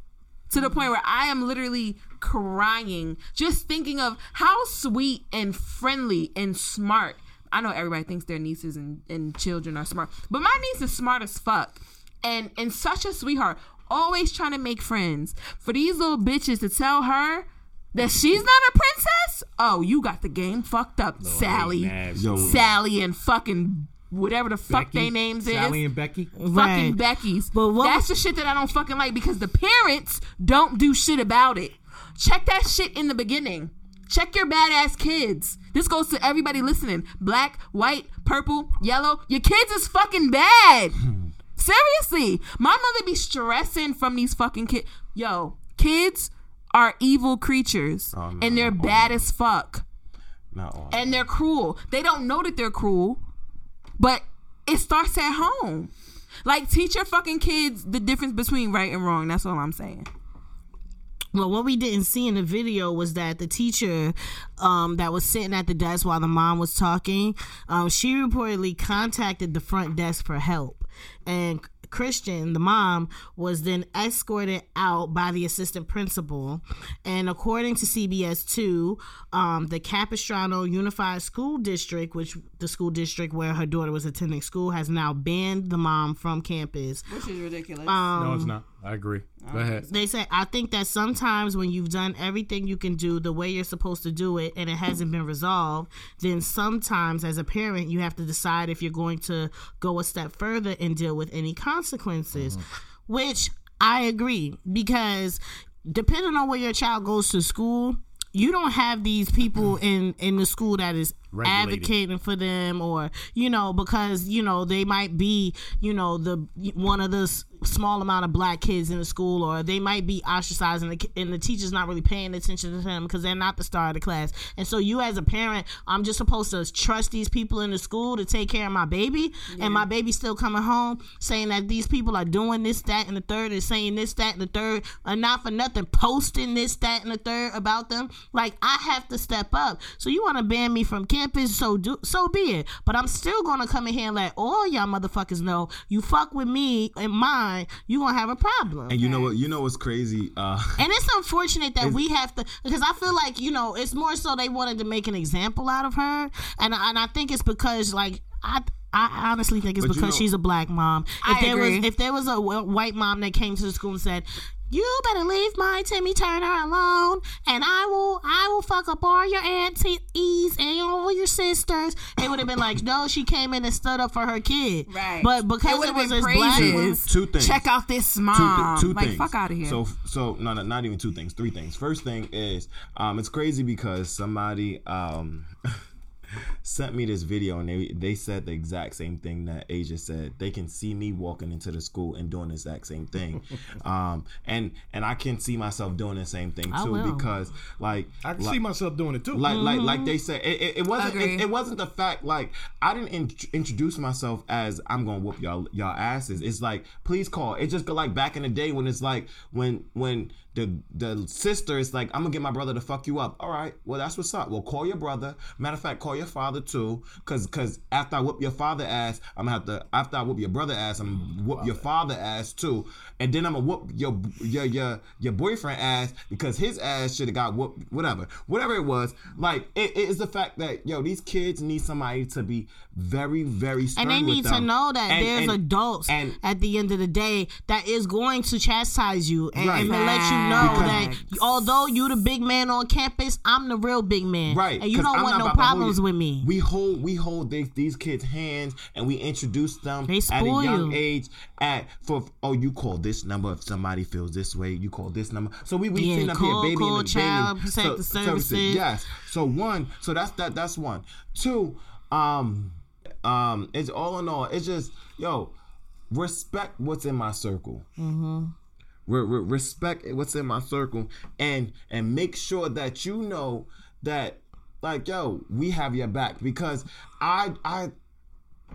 to the point where I am literally crying just thinking of how sweet and friendly and smart. I know everybody thinks their nieces and, and children are smart, but my niece is smart as fuck and and such a sweetheart. Always trying to make friends. For these little bitches to tell her that she's not a princess, oh, you got the game fucked up, Sally. Yo, Sally and fucking whatever the fuck Becky, they names Sally is Sally and Becky. fucking Right. Becky's. But what- That's the shit that I don't fucking like because the parents don't do shit about it. Check that shit in the beginning. Check your badass kids. This goes to everybody listening. Black, white, purple, yellow. Your kids is fucking bad. Seriously. My mother be stressing from these fucking kids. Yo, kids are evil creatures Oh, no, and they're bad as fuck and they're cruel. They don't know that they're cruel, but it starts at home. Like teach your fucking kids the difference between right and wrong. That's all I'm saying. Well, what we didn't see in the video was that the teacher um, that was sitting at the desk while the mom was talking, um, she reportedly contacted the front desk for help. And Christian, the mom, was then escorted out by the assistant principal. And according to CBS 2, um, the Capistrano Unified School District, which the school district where her daughter was attending school, has now banned the mom from campus. Which is ridiculous. no, it's not. I agree. Go ahead. They say I think that sometimes when you've done everything you can do the way you're supposed to do it and it hasn't been resolved, then sometimes as a parent you have to decide if you're going to go a step further and deal with any consequences. Uh-huh. Which I agree because depending on where your child goes to school, you don't have these people mm-hmm. in in the school that is Regulated. advocating for them or you know because you know they might be you know the one of the s- small amount of black kids in the school or they might be ostracized and the, and the teacher's not really paying attention to them because they're not the star of the class. And so you as a parent i'm just supposed to trust these people in the school to take care of my baby and my baby's still coming home saying that these people are doing this that and the third and saying this that and the third and not for nothing posting this that and the third about them. Like i have to step up. So you want to ban me from campus so do so be it. But i'm still gonna come in here and let all y'all motherfuckers know you fuck with me and mine you gonna have a problem and you know what? You know what's crazy? Uh, and it's unfortunate that we have to because I feel like you know it's more so they wanted to make an example out of her, and and I think it's because like I. I honestly think it's But you because know- she's a black mom. If I there agree. was if there was a white mom that came to the school and said, "You better leave my Timmy Turner alone, and I will I will fuck up all your aunties and all your sisters," it would have been like, "No, she came in and stood up for her kid." Right. But because would've it, was been this black praises. two things. Check out this two, mom. thi- two like things. fuck out of here. So, so no, no, not even two things. Three things. First thing is, um, it's crazy because somebody um sent me this video and they they said the exact same thing that Asia said. They can see me walking into the school and doing the exact same thing, um, and and I can see myself doing the same thing I too will. because like I can like- see myself doing it too. like like like they said it, it, it wasn't it, it wasn't the fact like i didn't in- introduce myself as i'm gonna whoop y'all y'all asses it's like please call it just go like back in the day when it's like when when the the sister is like i'm gonna get my brother to fuck you up. All right. Well that's what's up. Well call your brother. Matter of fact call your father too. Because because after i whoop your father ass i'm gonna have to after i whoop your brother ass i'm gonna whoop your father ass too and then i'm gonna whoop your your your, your boyfriend ass because his ass should have got whooped whatever whatever it was like it, it is the fact that yo these kids need somebody to be very very stern and they need to know that And- there's and- adults and at the end of the day that is going to chastise you and, Right. and let you know Facts. that although you the big man on campus, I'm the real big man. Right, And you don't I'm want no about to hold problems with me. we hold we hold these, these kids' hands and we introduce them at a young you. age. At for oh, you call this number if somebody feels this way. You call this number. So we we Yeah, sitting up call- here, baby call and the Child baby. Protective Services. Yes. So one. So that's that. That's one. Two. Um. Um. It's all in all. It's just yo respect what's in my circle. Mm-hmm. Re- re- respect what's in my circle and and make sure that you know that like yo we have your back because i i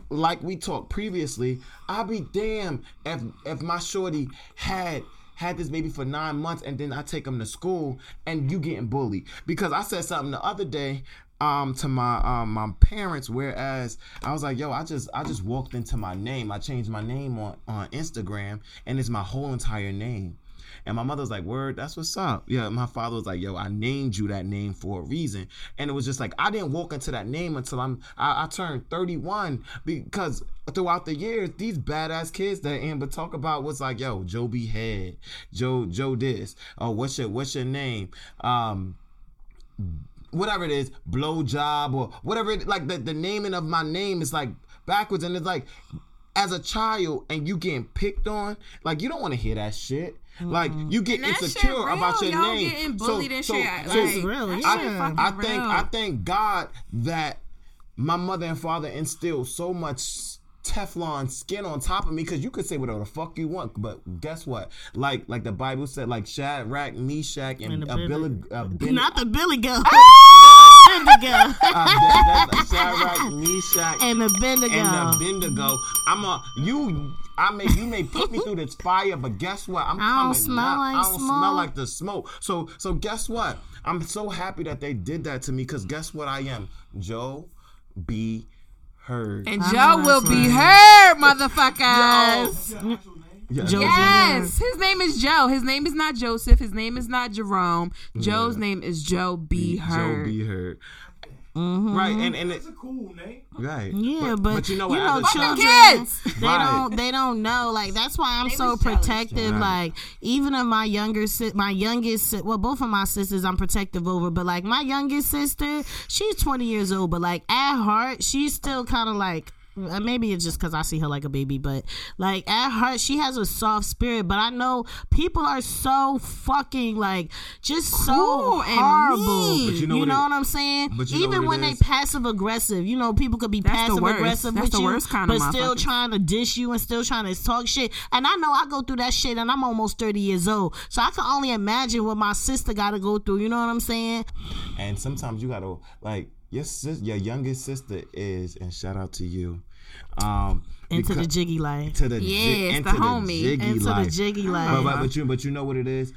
like we talked previously i'll be damn if if my shorty had had this baby for nine months and then i take him to school and you getting bullied. Because i said something the other day um to my um my parents whereas i was like yo i just i just walked into my name. I changed my name on on instagram and it's my whole entire name and my mother was like, Word, that's what's up. Yeah, my father was like, Yo, I named you that name for a reason. And it was just like I didn't walk into that name until I'm I, I turned 31 because throughout the years, these badass kids that Amber talk about was like, yo, Joe B Head, Joe, Joe this. Oh, what's your what's your name? Um whatever it is, blow job or whatever it like the, the naming of my name is like backwards and it's like as a child and you getting picked on, like you don't want to hear that shit. Like you get And that shit insecure real. about your Y'all name. getting bullied and shit. That's Like, real, that yeah. shit I, fucking I real. thank I thank God that my mother and father instilled so much Teflon skin on top of me because you could say whatever the fuck you want, but guess what? Like like the Bible said, like Shadrach, Meshach, and, And the Abednego, Billy- uh, Not the Billy Goat. Ah! Bendigo. uh, that, that, Shadrach, Meshach, and the Bendigo. and the Bendigo. I'm a you. I may you may put me through this fire, but guess what? I'm I don't coming smell out. like I don't smoke. smell like the smoke. So so guess what? I'm so happy that they did that to me because guess what? I am Joe B. Heard. And I Joe will be right. heard, motherfuckers. What's your? Yeah. Joe Yes, his name is Joe. His name is not Joseph. His name is not Jerome. Joe's name is Joe B. Joe B. Heard. Mm-hmm. Right, and and It's a cool name. right. Yeah, but, but you know you know, children, kids. they Right. don't, they don't know. Like that's why I'm They so protective. Right. Like even of my younger, my youngest, well, both of my sisters, I'm protective over. But like my youngest sister, she's 20 years old, but like at heart, she's still kind of like. Uh, Maybe it's just because I see her like a baby, but like at heart, she has a soft spirit. But I know people are so fucking like just so Cruel and horrible. mean. But you know you what know it- what I'm saying? but you Even what when they passive aggressive, you know, people could be That's the passive worst. aggressive That's with the you, worst kind of but still motherfuckers. trying to dish you and still trying to talk shit. And I know I go through that shit, and I'm almost 30 years old, so I can only imagine what my sister got to go through. You know what I'm saying? And sometimes you gotta like your sis, your youngest sister is, and shout out to you. Um, Into the jiggy life. to the Yes, jig, the into homie. jiggy Into the life. jiggy But, life. but, but you but you know what it is.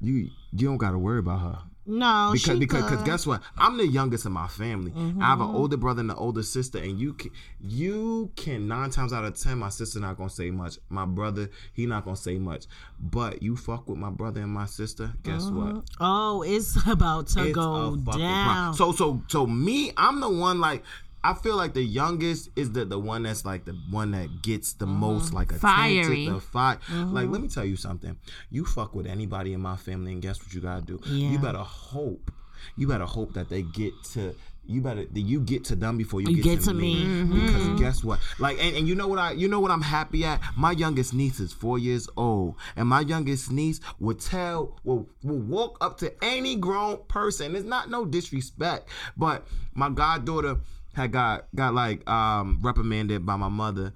You you don't gotta worry about her. No, because she because cause. Mm-hmm. guess what? I'm the youngest in my family. I have an older brother and an older sister, and you can you can nine times out of ten, my sister not gonna say much. My brother, he not gonna say much. But you fuck with my brother and my sister, guess what? Oh, it's about to It's go a fucking problem. down. So so so me, I'm the one like. I feel like the youngest is the the one that's like the one that gets the most like attention, Fiery. the fi- Like, let me tell you something. You fuck with anybody in my family, and guess what you gotta do? Yeah. You better hope. You better hope that they get to. You better that you get to them before you, You get, to, me. Mm-hmm. Because guess what? Like, and, and you know what I you know what I'm happy at. My youngest niece is four years old, and my youngest niece will tell will will walk up to any grown person. It's not no disrespect, but my goddaughter had got got like um reprimanded by my mother,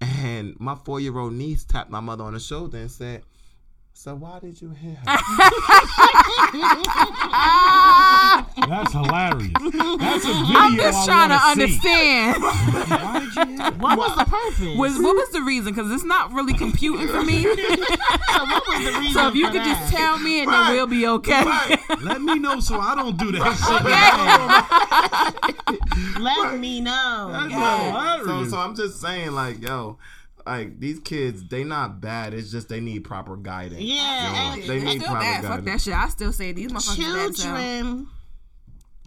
and my four year old niece tapped my mother on the shoulder and said. So why did you hit her? That's hilarious. That's a video. I'm just I trying to see. understand. Why did you hit her? what was the purpose? was what was the reason? Because it's not really computing for me. so what was the reason? So if you for could that? just tell me, and Right. then we'll be okay. Let me know so I don't do that shit. let me know. That's so, hilarious. so I'm just saying, like, yo, like these kids, they not bad. It's just they need proper guidance. Yeah, Yo, and they need still proper bad. Fuck that shit. I still say these motherfuckers bad. so. children.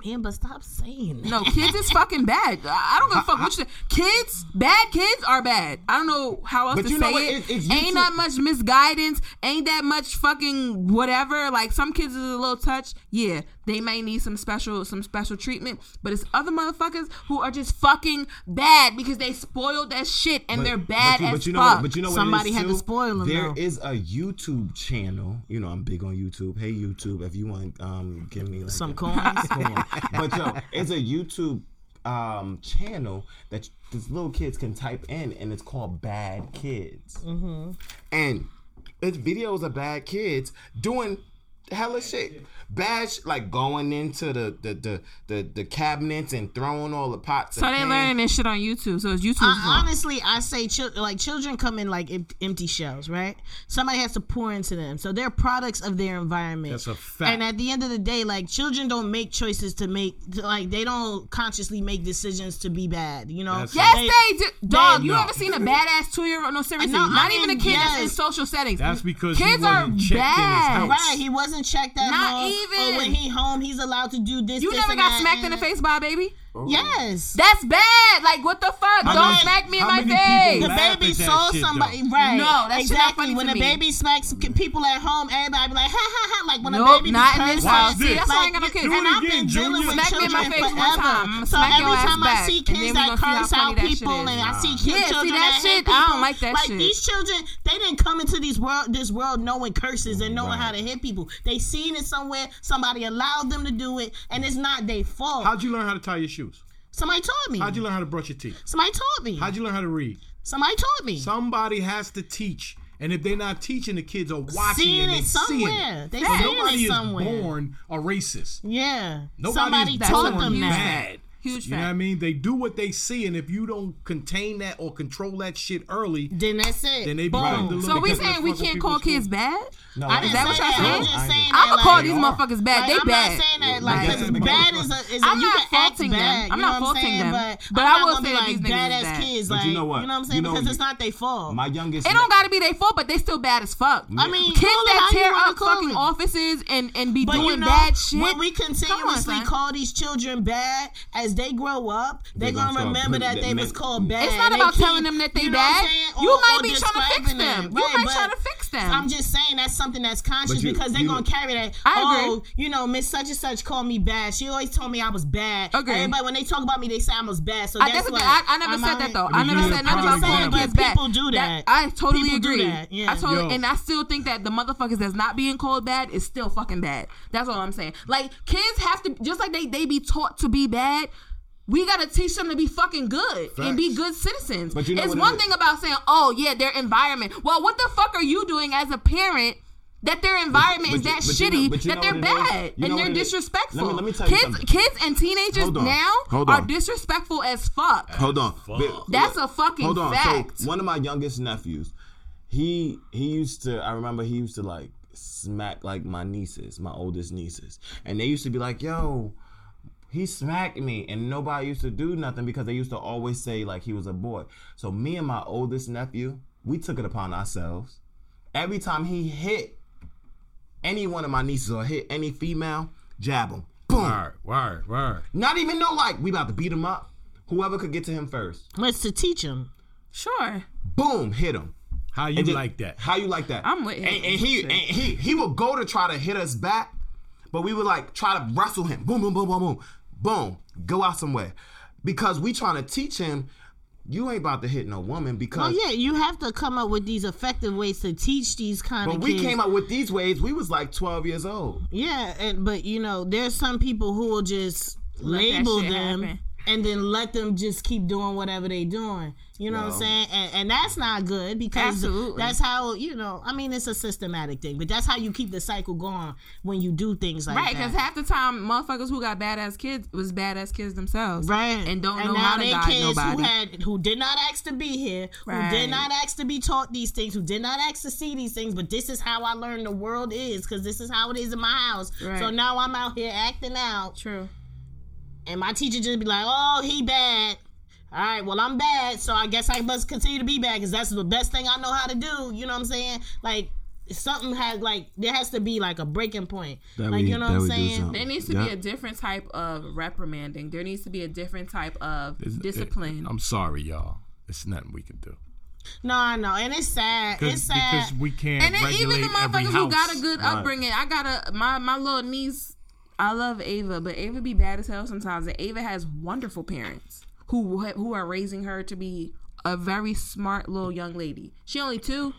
Yeah, but stop saying that. No, kids is fucking bad. I I don't give a fuck what you say. kids, bad kids are bad. I don't know how else But to you say know what? it. It- it's Ain't YouTube- that much misguidance. Ain't that much fucking whatever. Like some kids is a little touch. Yeah, they may need some special some special treatment. But it's other motherfuckers who are just fucking bad because they spoiled that shit and they're bad you- as you know fuck. what, but you know Somebody it is had to spoil them. There though. is a YouTube channel. You know, I'm big on YouTube. Hey YouTube, if you want, um, give me like Some a- coins. coin. But yo, it's a YouTube um channel that these little kids can type in, and it's called Bad Kids. Mm-hmm. And it's videos of bad kids doing hella shit. Bad, sh- like going into the the, the the the cabinets and throwing all the pots. so they pans. learning this shit on YouTube. So it's YouTube. I, fault. honestly, I say chil- like children come in like em- empty shells, right? Somebody has to pour into them, so they're products of their environment. That's a fact. And at the end of the day, like children don't make choices to make, to, like they don't consciously make decisions to be bad. You know? That's Yes, They- they, do. Dog, you no. ever seen a badass two year old? No, seriously. No, not I even a mean, kid that's in social settings. That's because kids are wasn't checked in his bad. house. Right, he wasn't checked at Not home. Oh, even. Or when he home, he's allowed to do this. You this, never got smacked in the face by a baby? Yes. That's bad. Like, what the fuck? How Don't many- smack me in my face. the laugh baby saw somebody though. right. No, that shit not exactly. funny when to a baby smacks people at home, everybody be like, ha ha ha. Like when a Nope, baby not in curses, this Watch house. See, this. that's why I ain't got no Like, kids. And I've been dealing Junior. with Smack me in children my face forever. one time. So smack your every ass time I back, see and then kids we that gonna see curse out that shit people, and I see Yeah, kids, see that that shit? I don't like that like these children, they didn't come into these world, this world knowing curses and knowing how to hit people. They seen it somewhere. Somebody allowed them to do it, and it's not their fault. How'd you learn how to tie your shoes? Somebody taught me. How'd you learn how to brush your teeth? Somebody taught me. How'd you learn how to read? Somebody taught me. Somebody has to teach. And if they're not teaching, the kids are watching Seeing and they seeing somewhere. it. They So seeing nobody it is somewhere. born a racist. Yeah. Nobody Somebody is taught them that. bad. Huge You know what I mean? They do what they see, and if you don't contain that or control that shit early, Then that's it. Then they Boom. become So we saying we can't call school. kids bad? No, I I didn't Is that what say y'all that. saying? I'm just saying I'ma that, call like, these motherfuckers bad. Like, They I'm bad. not saying that Like, like that's because because- bad is a is a I'm you not can faulting them. bad. I'm not know faulting them. But, But I'm will gonna say like these niggas bad is as kids. Like you know what? You know what I'm saying? Because it's not their fault. My youngest. It don't gotta be their fault, but they still bad as fuck. I mean, kids that tear up call fucking offices and and be doing you know, bad shit. when we continuously call these children bad, as they grow up, they're They gonna gonna remember putting- that they was called bad. It's not They about keep- telling them that they you know bad. saying? You might be trying to fix describing them. You Right, might try to fix them. I'm just saying that's something that's conscious you- because they're you- gonna carry that. I oh, agree. you know, Miss Such and Such called me bad. She always told me I was bad. Agree. Everybody when they talk about me, they say I was bad. So I, that's that's what I, I never I'm said that though. I I, never said a nothing prime about calling kids bad. people do that. I totally agree. yeah. I totally, and I still think that the motherfuckers that's not being called bad is still fucking bad. That's all I'm saying. Like kids have to just like they they be taught to be bad. We gotta teach them to be fucking good and be good citizens. But you know it's what it one thing about saying, "Oh yeah, their environment." Well, what the fuck are you doing as a parent that their environment but is you- that but you shitty know- that they're what it is? bad You know and they're disrespectful? Let me- let me tell you kids, something. kids and teenagers Hold on. now Hold are disrespectful as fuck. Hold on. But- That's a fucking Hold on. fact. So one of my youngest nephews, he he used to. I remember he used to like smack like my nieces, my oldest nieces, and they used to be like, "Yo." He smacked me, and nobody used to do nothing because they used to always say like he was a boy. So me and my oldest nephew, we took it upon ourselves. Every time he hit any one of my nieces or hit any female, jab him. Boom. Word, word, word. Not even no like we about to beat him up. Whoever could get to him first, What's to teach him. Sure. boom, hit him. How you just- like that? How you like that? I'm with him. And, and he and he he would go to try to hit us back, but we would like try to wrestle him. Boom, boom, boom, boom, boom, boom. Go out somewhere, because we trying to teach him. You ain't about to hit no woman because. Oh yeah, you have to come up with these effective ways to teach these kind But of But we kids. came up with these ways. We was like twelve years old. Yeah, and but you know, there's some people who will just Let label them happen. and then let them just keep doing whatever they doing. You know what I'm saying? And, and that's not good because Absolutely. that's how you know. I mean, it's a systematic thing, but that's how you keep the cycle going when you do things like Right, that. because half the time, motherfuckers who got badass kids was badass kids themselves, Right, and don't know now how to guide kids nobody. who had who did not ask to be here, who did not ask to be taught these things, who did not ask to see these things. But this is how I learned the world is, because this is how it is in my house. Right. So now I'm out here acting out, True. and my teacher just be like, "Oh, he bad." All right, well I'm bad, so I guess I must continue to be bad because that's the best thing I know how to do. You know what I'm saying? Like something had like there has to be like a breaking point. That like we- you know what I'm saying? There needs to Yeah. be a different type of reprimanding. There needs to be a different type of It's- discipline. I'm sorry, y'all. It's nothing we can do. No, I know, and it's sad. It's sad. because we can't and then regulate even the motherfuckers who got a good Right. upbringing, I got a my my little niece. I love Ava, but Ava be bad as hell sometimes. And Ava has wonderful parents who who are raising her to be a very smart little young lady. She only two,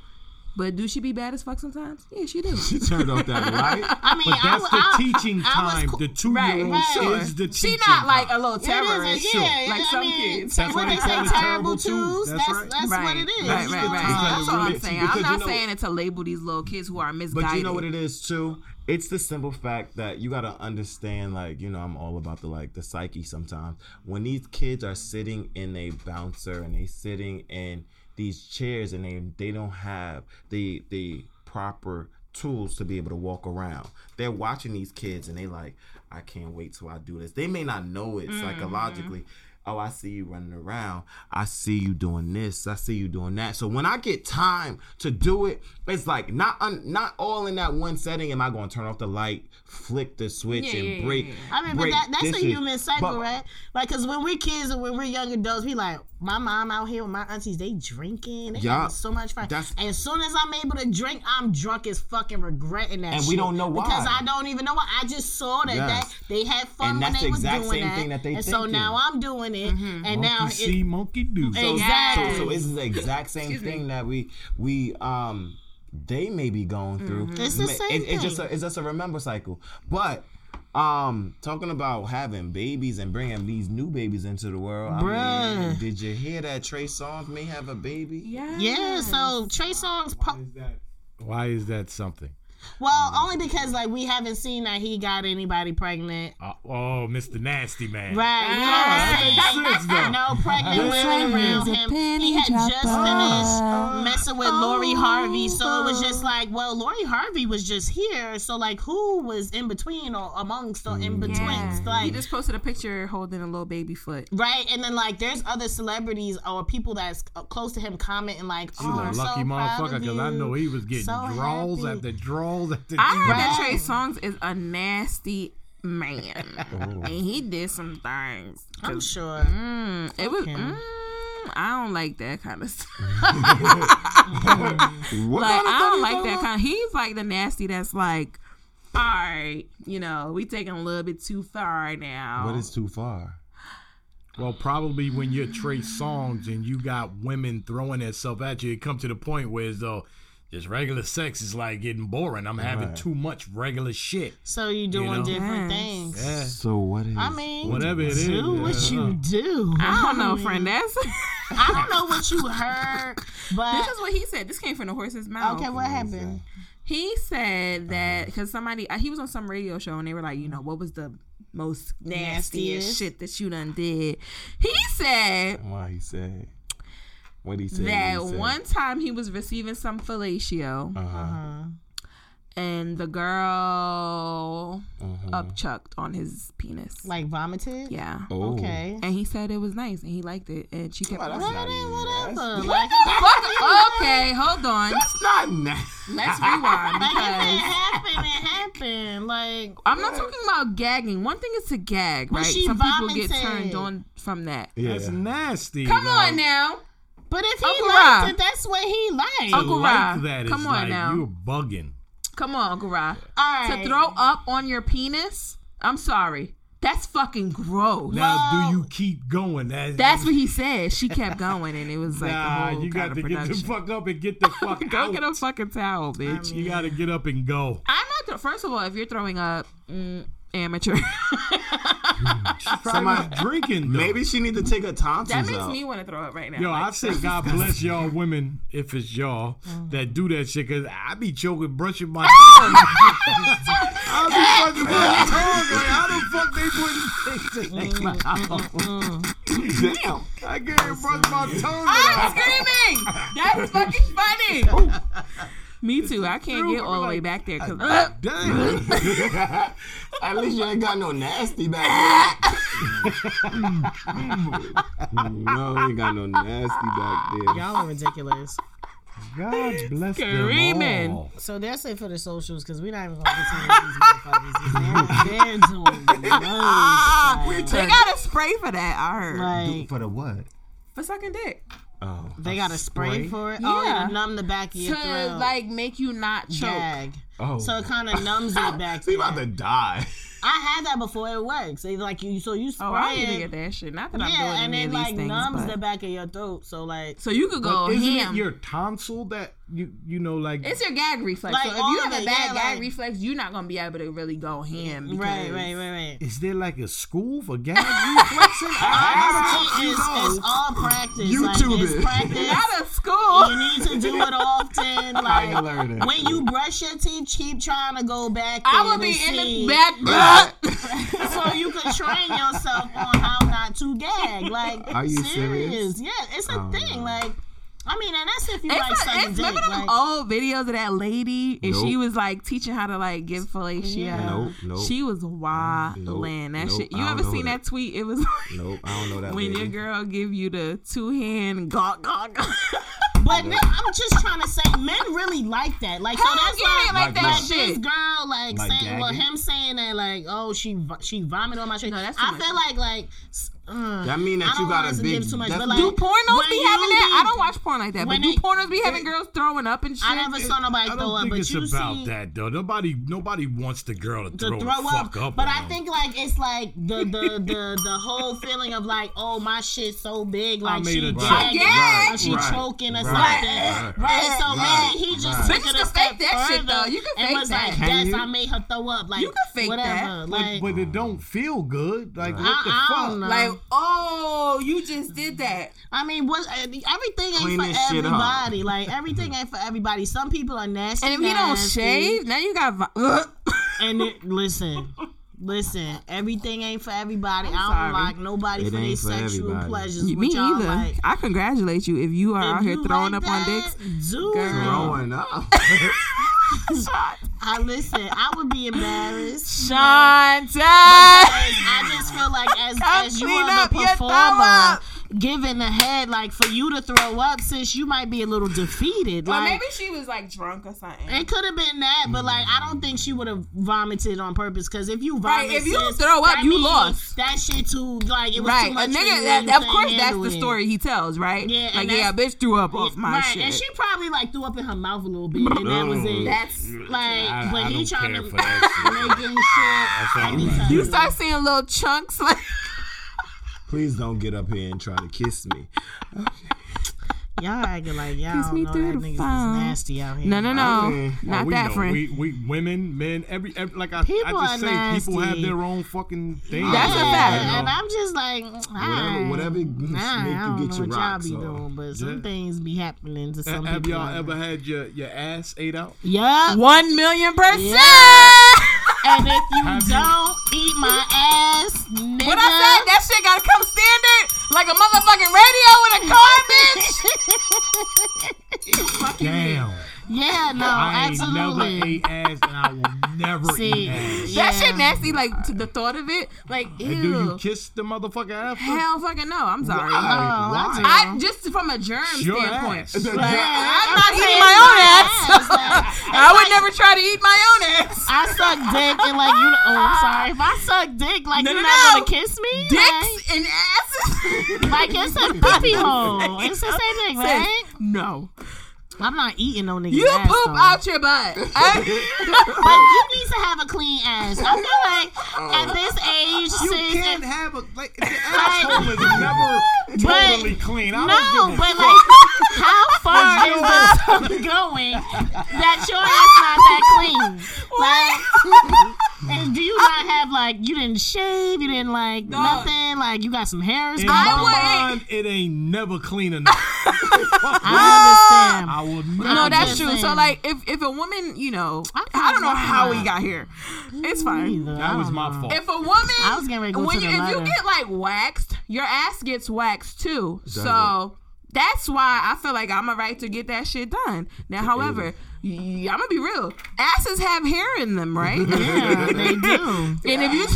but do she be bad as fuck sometimes? Yeah, she do. She turned off that light. I mean, But that's I, the I, teaching I was time. cool- the two year old right, sure. is the teaching She not like a little It is, terrorist, yeah, yeah, like I some mean, kids. That's what they they say, call it terrible terrible twos. twos. That's That's that's, right. what it is. Right, It's right, right. That's all I'm saying. because I'm you not know- saying it to label these little kids who are misguided. But you know what it is too? It's the simple fact that you gotta understand, like, you know, I'm all about the like the psyche sometimes. When these kids are sitting in a bouncer and they sitting in these chairs and they they don't have the the proper tools to be able to walk around. They're watching these kids and they like, I can't wait till I do this. They may not know it mm-hmm. psychologically. Oh, I see you running around. I see you doing this. I see you doing that. So when I get time to do it, it's like not un, not all in that one setting. Am I going to turn off the light, flick the switch, Yeah, and yeah, break? yeah, I mean, but that, that's dishes? a human cycle, But- right? Like, cause when we're kids and when we're young adults, we like my mom out here with my aunties. They drinking, they Yeah. having so much fun. That's- and as soon as I'm able to drink, I'm drunk as fucking regretting that. And we don't know why. because I don't even know why. I just saw that, Yes. that they had fun And when that's they the was exact doing same that. thing that they and so now I'm doing it, and now Monkey see, it, monkey do. exactly. So, so it's the exact same thing that we we um they may be going through. It's the same it- it's just thing. a, it's just a remember cycle. But um talking about having babies and bringing these new babies into the world. I mean, Bruh. did you hear that Trey Songz may have a baby? yeah, yeah. So Trey Songz. Po- Is that Why is that something? Well, only because like we haven't seen that he got anybody pregnant. Uh, oh, Mr. Nasty Man. Right. We that haven't makes sense, though. no pregnant women around him. He had just finished messing with Lori Harvey, so it was just like, well, Lori Harvey was just here, so like, who was in between or amongst or in between? Yeah. He just posted a picture holding a little baby foot. right? And then like, there's other celebrities or people that's close to him commenting like, He's oh, a I'm lucky so motherfucker because I know he was getting So draws happy. after draws after I heard draws. that Right. Trey Songz is a nasty man, and he did some things. I'm sure. Mm, it was. him. Mm, I don't like that kind of stuff. Like kind of I don't like that about? kind. he's like the nasty that's like, all right, you know, we taking a little bit too far now. But it's too far. Well, probably when you're Trey Songz and you got women throwing themselves at you, it come to the point where as though just regular sex is like getting boring. I'm having Right. too much regular shit. So you doing know? different Yes. things. Yeah. So what is I mean, Whatever it is, do what yeah. you do. I don't know, mean, friend. That's I don't know what you heard, but this is what he said. This came from the horse's mouth. okay, what happened? He said that because somebody uh, he was on some radio show and they were like, you know, what was the most nastiest Nastiest. shit that you done did? He said Why he said? What he said? that he said. one time he was receiving some fellatio Uh-huh. and the girl Uh-huh. upchucked on his penis. Like vomited? yeah. Oh. Okay. And he said it was nice and he liked it and she kept Well, that's on. not Whatever. nasty. Like, Fuck, okay, hold on. That's not nasty. Let's rewind like if it because happened, it happened. Like I'm not talking about gagging. One thing is to gag, right? she Some people get turned on from that. That's Yeah. nasty. Come like, on now. But if he Uncle liked Rob. it, that's what he liked. To Uncle like Rob, that is come on like now. you're bugging. Come on, Uncle Ra. All right. To throw up on your penis? I'm sorry. That's fucking gross. Now, Well- do you keep going? That, That's what he said. She kept going, and it was like nah, a whole you got to get the fuck up and get the fuck Go out. get a fucking towel, bitch. you got to get up and go. I'm not. Th- First of all, if you're throwing up, mm, amateur. Hmm. Somebody drinking. Though. Maybe she need to take her tonsils that makes out. me want to throw up right now. Yo, Like, I say God bless y'all women if it's y'all mm. that do that shit because I be choking, brushing my tongue. I be fucking my tongue. Like, how the fuck they putting things in their mouth? Damn. I can't brush my tongue. I'm without- screaming. That's fucking funny. Me too. I can't get all the way back there because uh. Damn. At least you ain't got no nasty back there. no, you ain't got no nasty back there. Y'all are ridiculous. God bless Screaming. them all. So that's it for the socials because we're not even gonna get to these motherfuckers. 'cause They're, they're doing the most, child. They got a spray for that. I heard Like For the what? for sucking dick Oh. they got a spray spray? for it. Oh, Yeah. to numb the back of your to throat. like make you not choke. gag. Oh. So it kind of numbs it back. He there. about to die. I had that before. It works. It's like you. So you spray Oh, I need to get that shit. Not that I'm Yeah, doing and any it of these like things, numbs but- the back of your throat. So like, so you could go But isn't ham. it your tonsil that you you know like it's your gag reflex. Like, so if you have a bad yeah, gag like- reflex, you're not gonna be able to really go ham. Right, right, right, right. is there like a school for gag reflexing? Honestly, it's, it's all practice. YouTube like, it. practice. Not a school. You need to do it often. I ain't Like when you brush your teeth, keep trying to go back. I there would be to in see, the bed. so you can train yourself on how not to gag. Like, Are you serious? serious? Yeah, it's a Oh, thing. no. Like, I mean, and that's if you It's like a- sucking it's- dick. remember them Like, old videos of that lady and she was like teaching how to like give fellatio. Yeah. Nope, nope. She was wildin'. Nope, that nope, shit. You ever seen that. that tweet? It was like Nope, I don't know that. when lady. your girl give you the two hand gawk gawk. gawk. but no, I'm just trying to say, men really like that. Like, so that's yeah, why, they like Like that what? like this shit. girl, like, Like saying, well, him saying that, like, oh, she she vomited on my shit. No, that's too I much. feel like, like, s- uh, That mean that you got a big- too much, but like, do pornos be having that? be- I don't watch porn like that, but do it- pornos be having girls throwing up and shit? I never saw nobody I throw don't up, think but it's you about see. that though. Nobody nobody wants the girl to to throw, throw the fuck up, up. but on I them. think like it's like the the the the whole feeling of like oh my shit's so big like made she a gagging joke. Right, or she right, choking or right, something right, right, so right, maybe he just right. took Bitches it a can step fake that shit, further though. You can and fake was that. like Can yes you? I made her throw up like You can fake whatever that. but, like but it don't feel good. Like what I, the I fuck? don't know. oh, you just did that. I mean, what everything ain't Clean for this shit up. everybody. Like everything ain't for everybody. Some people are nasty. And if he don't shave, now you got. vi- And it, listen, listen, everything ain't for everybody. I'm I don't sorry. like nobody It for their sexual everybody. pleasures. Me which y'all either. Like. I congratulate you if you are If out here throwing like up on dicks. Do Girl. it. Up. I listen. I would be embarrassed. Shanta. Because I just feel like as Come as you clean are up the performer, up. Giving the head like for you to throw up, since you might be a little defeated. Or Like maybe she was like drunk or something. It could have been that, but like I don't think she would have vomited on purpose. Because if you Right, vomit, if you sis, throw up, you means lost. That shit too, like it was Right, too a much. for nigga. you That, of course, that's handle the it. story he tells, right? Yeah, like yeah, bitch threw up off my right, shit. and she probably like threw up in her mouth a little bit, and that was it. That's mm, like, I- but I he trying to for that making sure. That's all let me right. you start seeing little chunks like. Please don't get up here and try to kiss me. Y'all acting like y'all Kiss me know through that the niggas is phone. nasty out here. No, no, no, I mean, Oh, not we that know. friend. We, we women, men, every, every like I, People I just are say, people have nasty. their own fucking thing. That's a fact. You know? And I'm just like, mm, Whatever, ah, whatever Nah, make I you don't get know your what y'all rocks be off. doing, but some Yeah. things be happening to some have people. y'all ever had your, your ass ate out? Yeah, One million percent. And if you Have don't eat my ass, nigga. What I said, that shit gotta come standard like a motherfucking radio in a car, bitch. Damn. Yeah, no, I ain't absolutely. never ate ass and I will never See, eat ass. yeah. That shit nasty. Like to the thought of it, like ew. And do you kiss the motherfucker after? Hell, fucking no. I'm sorry. Oh, I do. I just from a germ Your standpoint. ass. Like, I'm I'm not eating my own ass. ass, like, I would never try to eat my own ass. I suck dick and like you. Oh, I'm sorry. If I suck dick, like No, you're no, not no. gonna kiss me. Dicks and asses. Like, like it's a puppy hole. It's the same thing, right? No. I'm not eating no nigga. You ass, poop though. out your butt. Eh? But you need to have a clean ass. I feel like oh. at this age, You sis, can't if- have a like the asshole is never totally clean. I no, don't but fuck. like, how far is the tongue going that your ass not that clean? Like, and do you not have like you didn't shave, you didn't like nothing, like you got some hairs In going my mind, it ain't never clean enough. I understand. I will never. no, that's just true. So like, if if a woman, you know, I'm I don't know how talking we got here. It's fine. Either. That was my fault. If a woman, I was getting ready to go when to you, the if you get like waxed, your ass gets waxed too. so that's why I feel like I'm a right to get that shit done. Now, however, y- I'm gonna be real. Asses have hair in them, right? Yeah, they do. And if you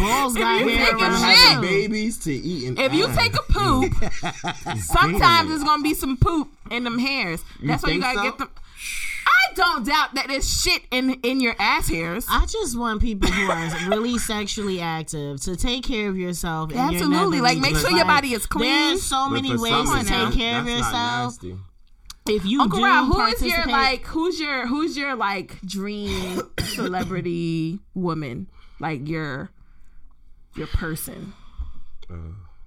balls got you hair take a around. Having babies to eating. If you ass. take a poop, sometimes there's gonna be some poop in them hairs. That's why you gotta so? get them. I don't doubt that there's shit in in your ass hairs. I just want people who are really sexually active to take care of yourself. in your Absolutely. Like, make sure regions. your body is clean. There's so many ways to take care of yourself. nasty. If you Uncle do Rob, who is your like? Who's your who's your like dream celebrity woman? Like your your person, Uh.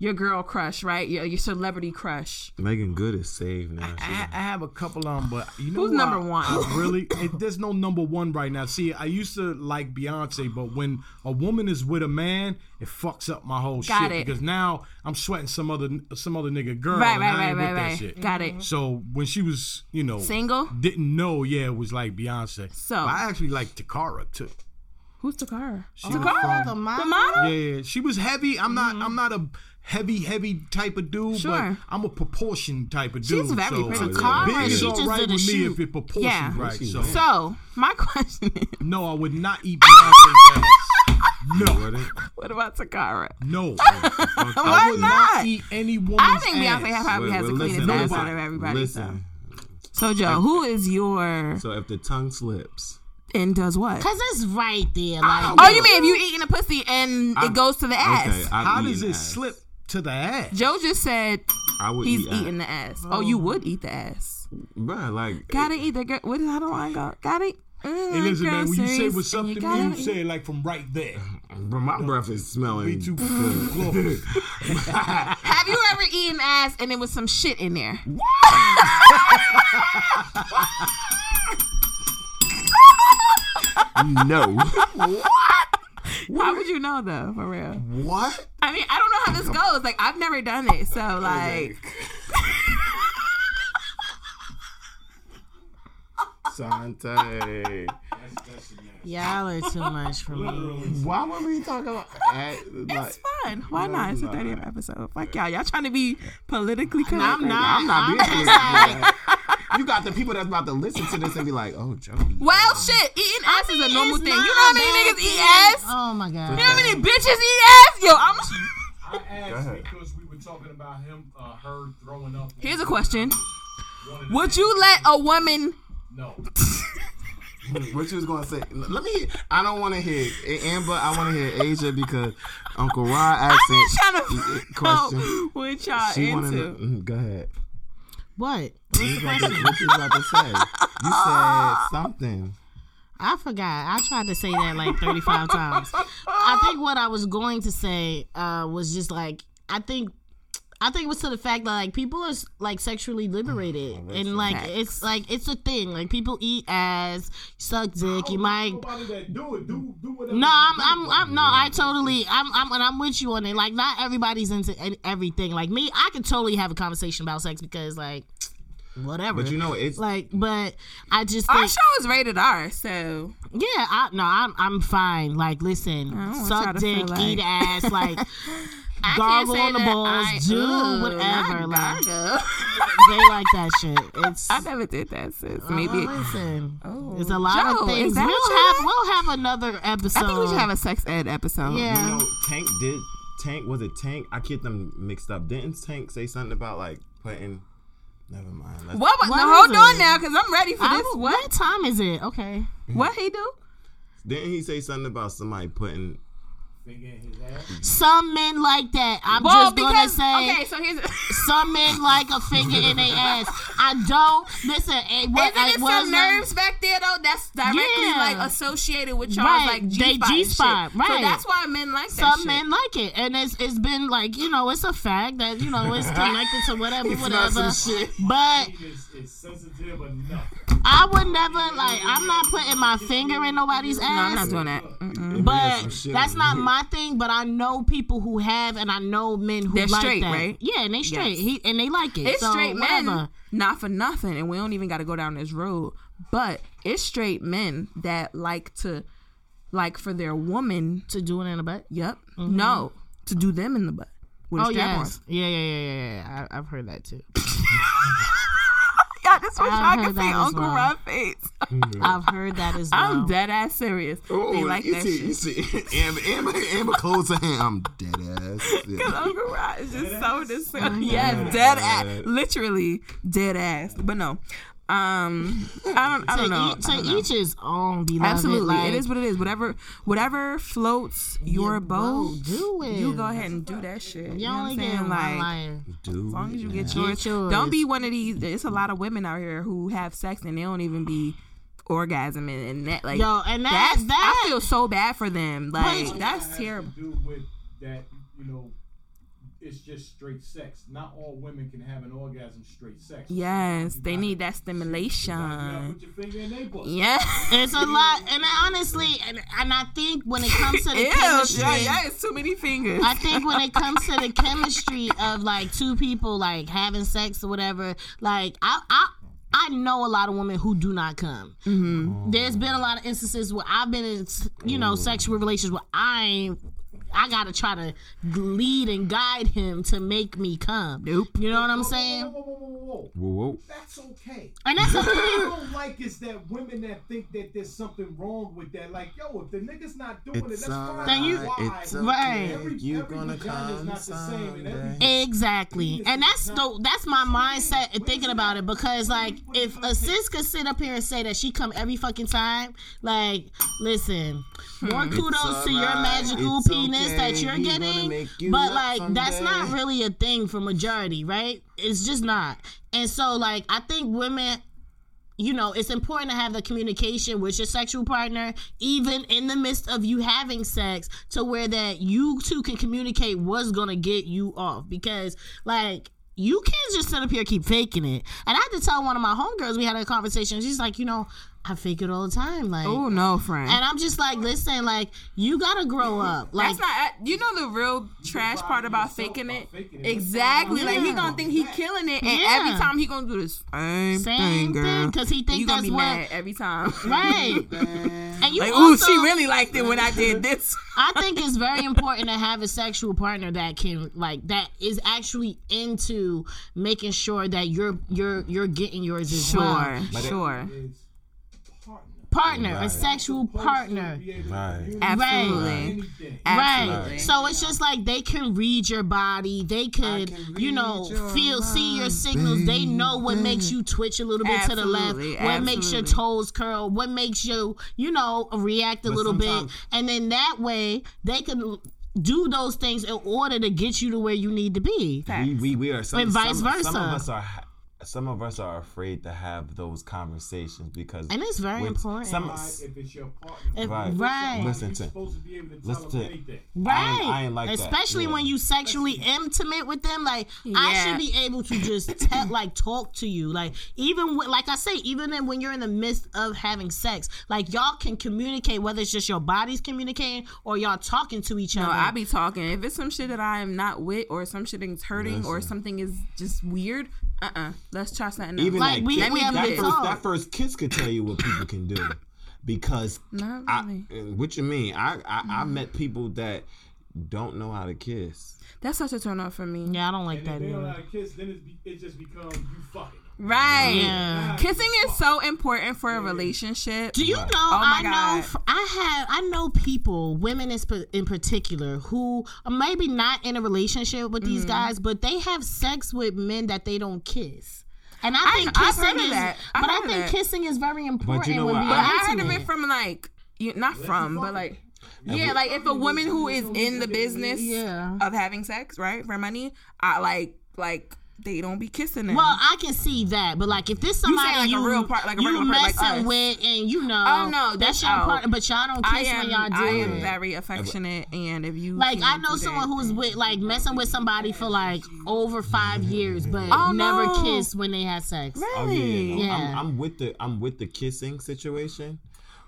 Your girl crush, right? Your your celebrity crush. Meagan Good is saved now. I, I have a couple of them, but you know Who's who number I- one? I really, it, there's no number one right now. See, I used to like Beyonce, but when a woman is with a man, it fucks up my whole Got shit it. because now I'm sweating some other some other nigga girl. Right, and right, right, right, that right. shit. Got it. So when she was, you know, Single. didn't know, yeah, it was like Beyonce. So- But I actually like Tocarra too. Who's Tocarra? She oh, was Tocarra, from- the model. the model. yeah, yeah, she was heavy. I'm not. Mm-hmm. I'm not a heavy, heavy type of dude. Sure. but I'm a proportion type of dude. She's very so pretty. Tocarra, big is she all just did a with me shoot. if it proportions Yeah. right. So. So my question is, no, I would not eat Beyonce's ass. No, what about Tocarra? no. Why I would not? not? eat any woman's I think ass. Beyonce probably Wait, has well, the cleanest listen, ass out of everybody. Listen. So. so Joe, who is your So if the tongue slips, and does what? Cause it's right there. Oh, like, Oh, you mean if you eating a pussy and I- it goes to the ass? okay, How does it slip to the ass? Joe just said I would he's eat ass. eating the ass. Oh, you would eat the ass. Bruh, like Gotta eat the girl. What is how do I go? Gotta eat. Mm, Hey, listen, man. When you say groceries, what's up to you me, you say it like from right there. Bro, my breath is smelling. Be too close. Have you ever eaten ass and there was some shit in there? no. How would you know though, for real? what? I mean, I don't know how this goes. Like, I've never done it, so oh, like, Sante. y'all are too much for me. Why were we talking about? like, it's fun. Why No, not? It's a it's 30th episode. Fuck y'all. Y'all trying to be politically correct? I'm right not. now. I'm not being politically correct. You got the people that's about to listen to this and be like, "Oh, Jody." Well, shit. Eating ass is a normal thing. You know how a many bad niggas eat ass? Oh my god. You know how many bitches eat ass? Yo, I'm. I asked because we were talking about him, uh, her throwing up. Here's a question: One of the Would you let a woman? No. What you was gonna say? Let me. I don't want to hear Amber. I want to hear Asia because Uncle Rod asked I'm it. trying to question. know what y'all She wanted into. to. mm, Go ahead. What? What you about to, about to say? You said something. I forgot. I tried to say that like 35 times. I think what I was going to say uh, was just like I think I think it was to the fact that like people are like sexually liberated mm, and like Facts. it's like it's a thing. Like people eat ass, suck dick. You might Nobody that do it, do do whatever. no, I'm, do. I'm, I'm, no, I totally, I'm, I'm, and I'm with you on it. Like, not everybody's into everything. Like me, I could totally have a conversation about sex because, like, whatever. But you know, it's like, but I just Our think, show is rated R, so yeah, I, no, I'm, I'm fine. Like, listen, don't want y'all suck dick, like- eat ass, like, I Gargle can't say on the balls, I- do Ugh, whatever, not like- they like that shit. It's. I never did that, sis. Uh-uh, Maybe. Well, listen, Oh. there's a lot Joe, of things. We'll what have, like? we'll have another episode. I think we should have a sex ed episode. Yeah. you know, Tank did. Tank was it Tank? I get them mixed up. Didn't Tank say something about like putting? Never mind. Let's, What? what What no, is hold it? on now, because I'm ready for I- this. what What? time is it? Okay. What he do? Didn't he say something about somebody putting? Finger in his ass. Some men like that. I'm Well, just gonna because say okay, so here's. some men like a finger in their ass. I don't listen. It, what, Isn't it it some not- nerves back there though? That's directly Yeah. like associated with y'all's Right, like G they spot. G-spot, So right. that's why men like that. Some shit. men like it, and it's it's been like you know it's a fact that you know it's connected to whatever whatever. But It's, it's sensitive enough. I would never like I'm not putting my finger in nobody's ass. No, I'm not doing that. Mm-mm. But that's not my thing. But I know people who have, and I know men who They're like straight, that. right? Yeah, and they straight. Yes. He and they like it. It's so, straight whatever. men, not for nothing, and we don't even got to go down this road. But it's straight men that like to, like for their woman. to do it in the butt. Yep. Mm-hmm. No, to do them in the butt with a Oh strap yes, yeah, yeah, yeah, yeah. yeah. I, I've heard that too. on. I just wish I've I could see Uncle well. Rod's face. I've heard that as well. I'm dead ass serious. Oh, they like you that see, shit. you see, Amber, Amber, Amber closed her hand. I'm dead ass. Cause Uncle Rod is just so disgusting. Yes, dead ass, literally dead ass. But no, um, I don't, I to, don't know. each, I don't to know. each his own. Beloved. Absolutely, Like, it is what it is. Whatever, whatever floats your boat, do it. you go ahead and do that shit. You, You know what only I'm get saying? one Like, life. Dude, as long as you get Get yours. yours. Don't be one of these. There's a lot of women out here who have sex and they don't even be orgasm and that like Yo, and that- that's, that- I feel so bad for them. Like that's terrible. To do with that, you know, it's just straight sex. Not all women can have an orgasm straight sex. Yes, You they need that stimulation. Put your finger in their butt. Yeah. It's a lot, and honestly, and, and I think when it comes to the Ew, chemistry, yeah, yeah, it's too many fingers. I think when it comes to the chemistry of like two people like having sex or whatever, like I I I know a lot of women who do not come. Mm-hmm. There's been a lot of instances where I've been in you know sexual relations where I ain't. I gotta try to lead and guide him to make me come. Nope. You know what I'm saying? Whoa, whoa, whoa, whoa, whoa. Whoa, whoa. That's okay. And that's What I don't like is that women that think that there's something wrong with that. Like, yo, if the nigga's not doing it, It's that's fine. Then you- Why? It's Right. Every- You every gonna vagina is come not the same, and. Exactly, and that's the that's my mindset and thinking about it because like if a sis could sit up here and say that she come every fucking time, like listen, hmm. more kudos to your magical penis that you're getting, you but like that's not really a thing for majority, right? It's just not, and so like I think women you know, it's important to have the communication with your sexual partner, even in the midst of you having sex, to where that you two can communicate what's gonna get you off. Because, like, you can't just sit up here and keep faking it. And I had to tell one of my homegirls, we had a conversation. She's like, you know, I fake it all the time. Like, oh no, friend. and I'm just like, listen, like, you gotta grow up. Like, That's not. You know the real trash part about faking it. faking it. Exactly. Like he Yeah. gonna think he killing it, and Yeah. every time he gonna do the same, Same thing, girl. thing, 'cause he And think you gonna that's be what- mad every time. right. And you like, ooh, also, she really liked it when I did this. I think it's very important to have a sexual partner that can like that is actually into making sure that you're you're you're getting yours as Sure, well. sure. Is partner. Partner, a sexual partner. Be able to Right. Absolutely. anything. Absolutely. Right. So it's just like they can read your body. They could, you know, read your feel, see your mind, signals. They know what makes you twitch a little bit to the left, Absolutely, what makes your toes curl, what makes you, you know, react a But little bit. And then that way they can do those things in order to get you to where you need to be. we, we, we are some, And vice some, versa. Some of us are some of us are afraid to have those conversations because And it's very important. Some, if it's your partner. If- Right. right. Listen You're to- supposed to be able to tell listen them to- anything. Right. I ain't- I ain't like that. Especially Yeah. when you sexually intimate with them. Like I should be able to just tell like talk to you. Like even when, like I say, even then when you're in the midst of having sex, like y'all can communicate whether it's just your bodies communicating or y'all talking to each No, other. I be talking. If it's some shit that I am not with, or some shit is hurting, or something is just weird, uh, uh-uh. uh, let's try something else. even Like, that, we- kid- we have that, first, that first kiss could tell you what people can do because Not I, really. uh, what you mean I, I I met people that don't know how to kiss That's such a turn off for me. yeah, I don't like And that if they don't know either. how to kiss, then it, be, it just becomes you fucking. Right. Yeah. Kissing is so important for a relationship. Do you know? Oh my I know. God. f- I have. I know people, women in, sp- in particular, who are maybe not in a relationship with Mm. these guys, but they have sex with men that they don't kiss. And I I- think I've kissing heard of is, that. I've but I heard of think that. kissing is very important know when what? being But I heard of intimate. it from like, you, not from, but like, yeah, like if a woman who is in the business Yeah. of having sex, right, for money, I like, like they don't be kissing them. Well, I can see that, but like if this somebody saying like a real part- like a you regular part like messing us. with, and you know, Oh, no, that's that's your out. partner, but y'all don't I kiss am, when y'all do I am very affectionate, and if you Like I know someone that, who's with like messing with somebody for like over five years, but Oh, never no. kissed when they had sex. oh yeah, yeah, no. Yeah. I'm, I'm with the I'm with the kissing situation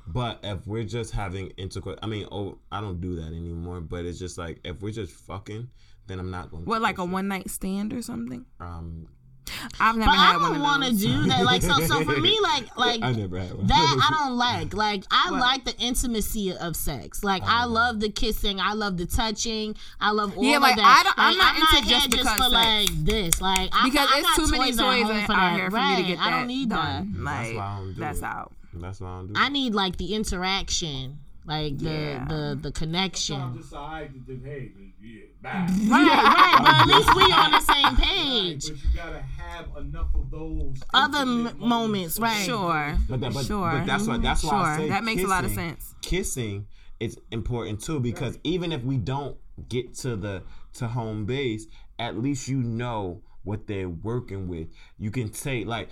but if we're just having intercourse I mean oh I don't do that anymore but it's just like if we're just fucking then I'm not going to what like a kiss one night stand or something? um I've never But I had one don't want to do that. Like so, so for me, like like I never had one. that I don't like. Like I like the intimacy of sex. Like I love the kissing. I love the touching. I love all Yeah, of like, that. I don't- I'm not into here just because for sex. like this. Like I, because I it's too many toys, at toys home out for that. here for right. me to get that I don't need done. that. Like why I don't do that's it. out. That's why I don't do. I need like the interaction, like the Yeah. the the connection. I'm just alright to do, hey, yeah, bye. Right, right. But at least we on the same Right, page. But you gotta have enough of those Other intimate m- moments, right. Sure. But, that, but, Sure. but that's why that's why I Sure. say That makes a lot of sense. Kissing is important too because even if we don't get to the to home base, at least you know what they're working with. You can take like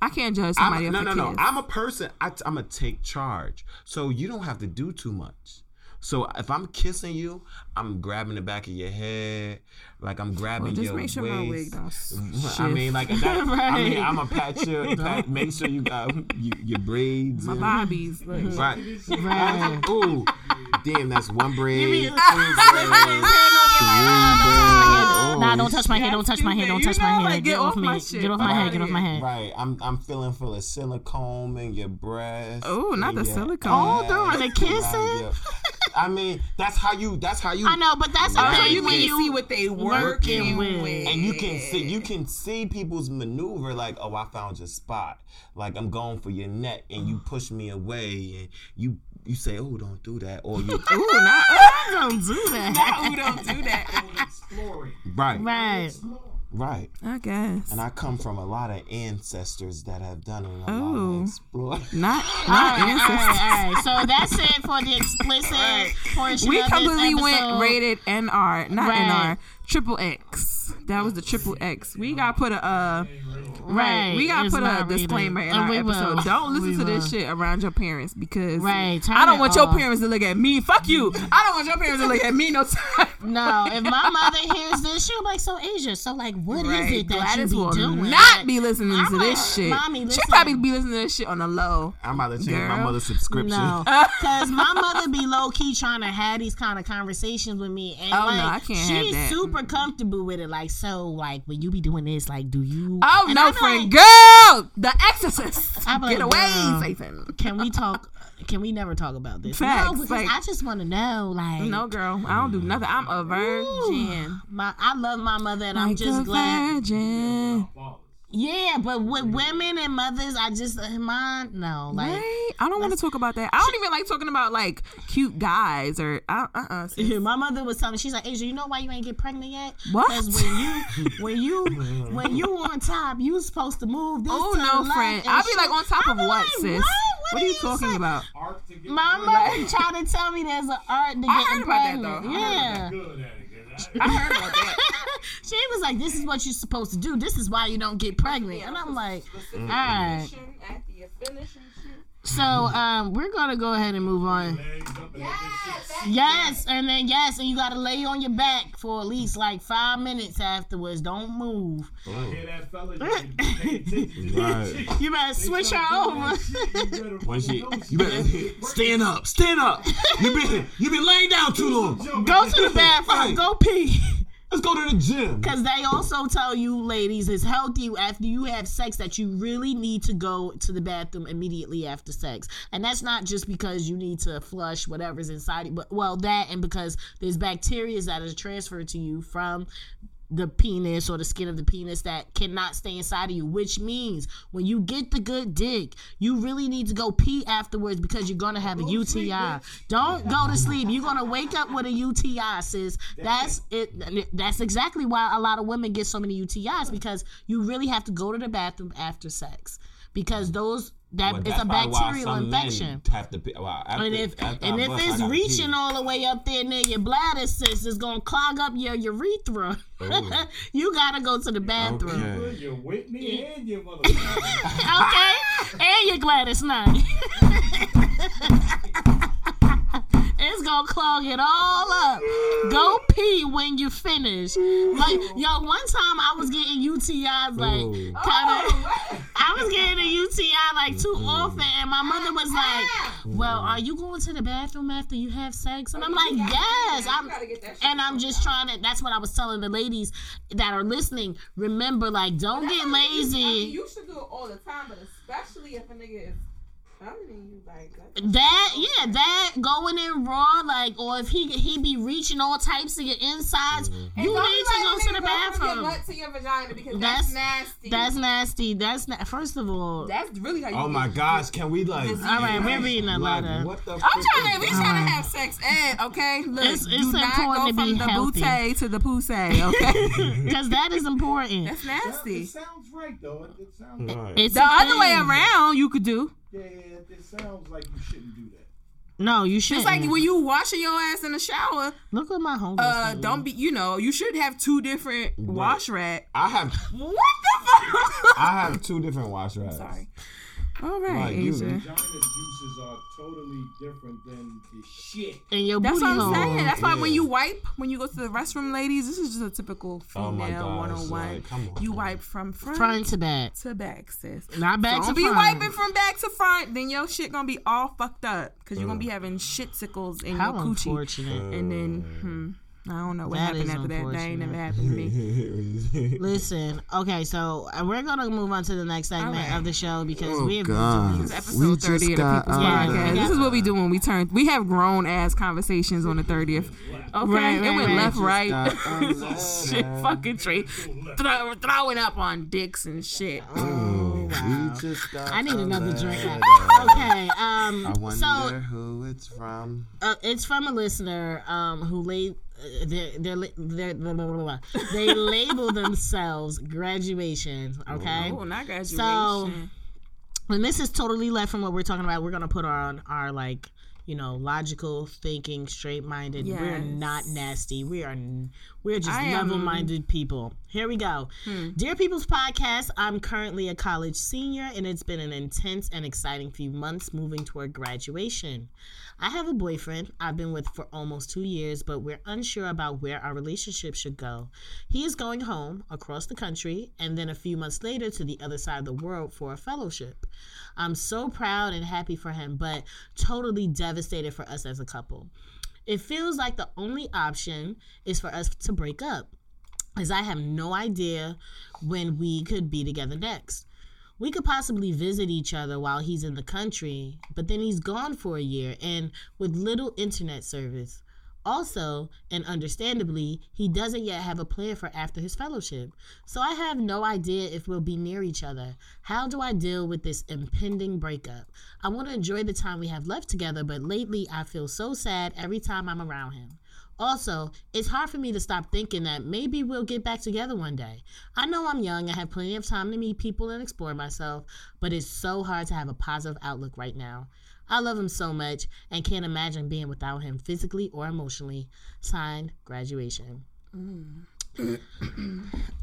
I can't judge somebody I'm, else. no, no, no. kids. I'm a person. I, am gonna take charge, so you don't have to do too much. So if I'm kissing you, I'm grabbing the back of your head, like I'm grabbing just your make sure my wig waist. don't s- I shift. mean, like that. I mean, I'm a pat your, pat, make sure you got you, your braids. My in. bobbies. Look. Right. Right. Ooh, damn, that's one braid. two braids, three. Nah, Oh, don't touch my head. Don't touch my head. Don't touch my know, head. Get get off off me. my shit. Get off my head. Get off my head. Right, I'm I'm feeling full of silicone in your breast. Oh, not in the your silicone. Oh, Hold on, the ass, kissing? I mean, that's how you. That's how you. I know, but that's the Right. So thing you can you see what they working working with. with. And you can see you can see people's maneuver like, oh, I found your spot. Like I'm going for your neck, and you push me away, and you you say, oh, don't do that, or you Ooh, not, don't do that. Ooh, don't do that. exploring. right, Right. Right. I guess. And I come from a lot of ancestors that have done it. A lot Oh. of explore. Not, not right, all ancestors. right, all right. So that's it for the explicit portion We of completely this went rated NR, not Right. NR, triple X. That was the triple X. We gotta put a uh, Right. we gotta put a not disclaimer in And our we will. episode. Don't listen We to this will. shit around your parents because Right, turn I don't it want your parents to look at me. Fuck you. I don't want your parents to look at me no time. No, if my mother hears this, she'll be like, "So Asia, so like, what is Right. it that Gladys you be will doing?" not Like, be listening to I'm this shit. Mommy, She'll probably be listening to this shit on the low. I'm about to change my mother's subscription. No, because my mother be low key trying to have these kind of conversations with me, and Oh, no, like I can't have she's that. Super comfortable with it. Like, so like when you be doing this, like, do you? Oh And no, I'm friend, like, girl, the Exorcist. I'm Get like, away, girl. Satan. Can we talk? Can we never talk about this? Facts, no, because like- I just want to know, like, No, girl, I don't do nothing. I'm a virgin. my I love my mother, and I'm just a glad. virgin. Fathers. Yeah, but with women and mothers, I just uh, mine no like. Right? I don't want to talk about that. I don't even like talking about like cute guys or uh uh. uh My mother was telling me, she's like, Asia, you know why you ain't get pregnant yet? What? Because when you, when you, when you on top, you supposed to move this. Oh no, left friend. and I'll be like on top I of what, like, sis? What, What are you talking saying? about? Art to get My mother tried to tell me there's an art to getting I heard about that, pregnant. though. Yeah. good at it. 'cause I heard about that. She was like, "This is what you're supposed to do. This is why you don't get pregnant." And I'm like, "All right." So um, we're gonna go ahead and move on. I- legs up and that shit. Yes, and then yes, and you gotta lay on your back for at least like five minutes afterwards. Don't move. I hear that fella. You can pay attention to that Right. You better switch Start her over. you better- When she, you better stand up, stand up. You been you been laying down too long. Go to the bathroom. Right. Go pee. Let's go to the gym. Because they also tell you, ladies, it's healthy after you have sex that you really need to go to the bathroom immediately after sex. And that's not just because you need to flush whatever's inside you, but well, that and because there's bacteria that is transferred to you from the penis or the skin of the penis that cannot stay inside of you, which means when you get the good dick, you really need to go pee afterwards because you're gonna have a UTI. Don't go to sleep. You're gonna wake up with a UTI, sis. That's it. That's exactly why a lot of women get so many UTIs because you really have to go to the bathroom after sex because those that But it's a probably why bacterial infection. Have to. Well, after, And if after and if bust, I reaching pee. all the way up there near your bladder, sis, it's gonna clog up your urethra. Oh. you gotta go to the bathroom. Okay. You're Whitney and your mother. Okay? and you're glad it's not. it's gonna clog it all up. Go pee when you finish. Like, yo, one time I was getting UTIs, like, Ooh. kind of. Oh, I was getting a UTI like too mm-hmm. often, and my mother was ah. like, "Well, are you going to the bathroom after you have sex?" And I'm oh, like, "Yes." I'm, and I'm just trying to. That's what I was telling the ladies that are listening. Remember, like, don't get lazy. you should do it all the time, but especially if a nigga is coming in you like that. That yeah, that going in raw, like, or if he he be reaching all types of your insides, mm-hmm. you need to go to the Your bathroom. butt to your vagina because That's- that's, nasty. That's nasty. That's na- first of all. that's really how you. Oh my get- gosh, can we like? All right, we're reading a like, letter. What the? I'm trying to. We that? trying to have sex ed, okay? Look, It's- it's do not important go to from be the healthy. bootay to the pussy, okay? Because that is important. That's It nasty. sounds right though. It, it sounds Right. It's The other way around, you could do. Yeah, yeah, it, it sounds like you shouldn't do that. No, you should. It's like when you washing your ass in the shower. look at my home. Uh, don't be. You know, you should have two different wash rack. I have What the fuck? I have two different wash racks. Sorry. All right, Like you- Asia. Vagina juices are totally different than the shit. in your That's booty what I'm hole. saying. That's why when you wipe, when you go to the restroom, ladies, this is just a typical Oh female gosh, 101. like, on, you wipe from front, Front to back, to back, sis. not back Don't to be front. wiping from back to front, then your shit gonna be all fucked up because you're gonna be having shit sickles in How your coochie. unfortunate. And then, hmm, I don't know what That happened after that. That ain't never happened to me. Listen, okay, so uh, we're gonna move on to the next segment Alright. of the show because Oh, we have God. This is episode We 30 of the People's out of Podcast. This is what we do when we turn. We have grown ass conversations on the 30th. Okay, Right, it right, went right. left, right. got a shit, fucking tree. Throw, throwing up on dicks and shit. Oh, wow. Just got I need a another drink. Okay, um, I wonder so who it's from. uh, it's from a listener um, who laid uh, they're, they're, they're, blah, blah, blah, blah. they label themselves graduation. Okay, Oh, not graduation. So- and this is totally left from what we're talking about. We're gonna put on our like you know logical thinking, straight minded. We're not nasty. We are we're just Hmm. level minded people. Here we go. Dear People's Podcast. I'm currently a college senior, and it's been an intense and exciting few months moving toward graduation. I have a boyfriend I've been with for almost two years, but we're unsure about where our relationship should go. He is going home across the country and then a few months later to the other side of the world for a fellowship. I'm so proud and happy for him, but totally devastated for us as a couple. It feels like the only option is for us to break up, as I have no idea when we could be together next. We could possibly visit each other while he's in the country, but then he's gone for a year and with little internet service. Also, and understandably, he doesn't yet have a plan for after his fellowship. So I have no idea if we'll be near each other. How do I deal with this impending breakup? I want to enjoy the time we have left together, but lately I feel so sad every time I'm around him. Also, it's hard for me to stop thinking that maybe we'll get back together one day. I know I'm young and have plenty of time to meet people and explore myself, but it's so hard to have a positive outlook right now. I love him so much and can't imagine being without him physically or emotionally. Signed, graduation. Mm.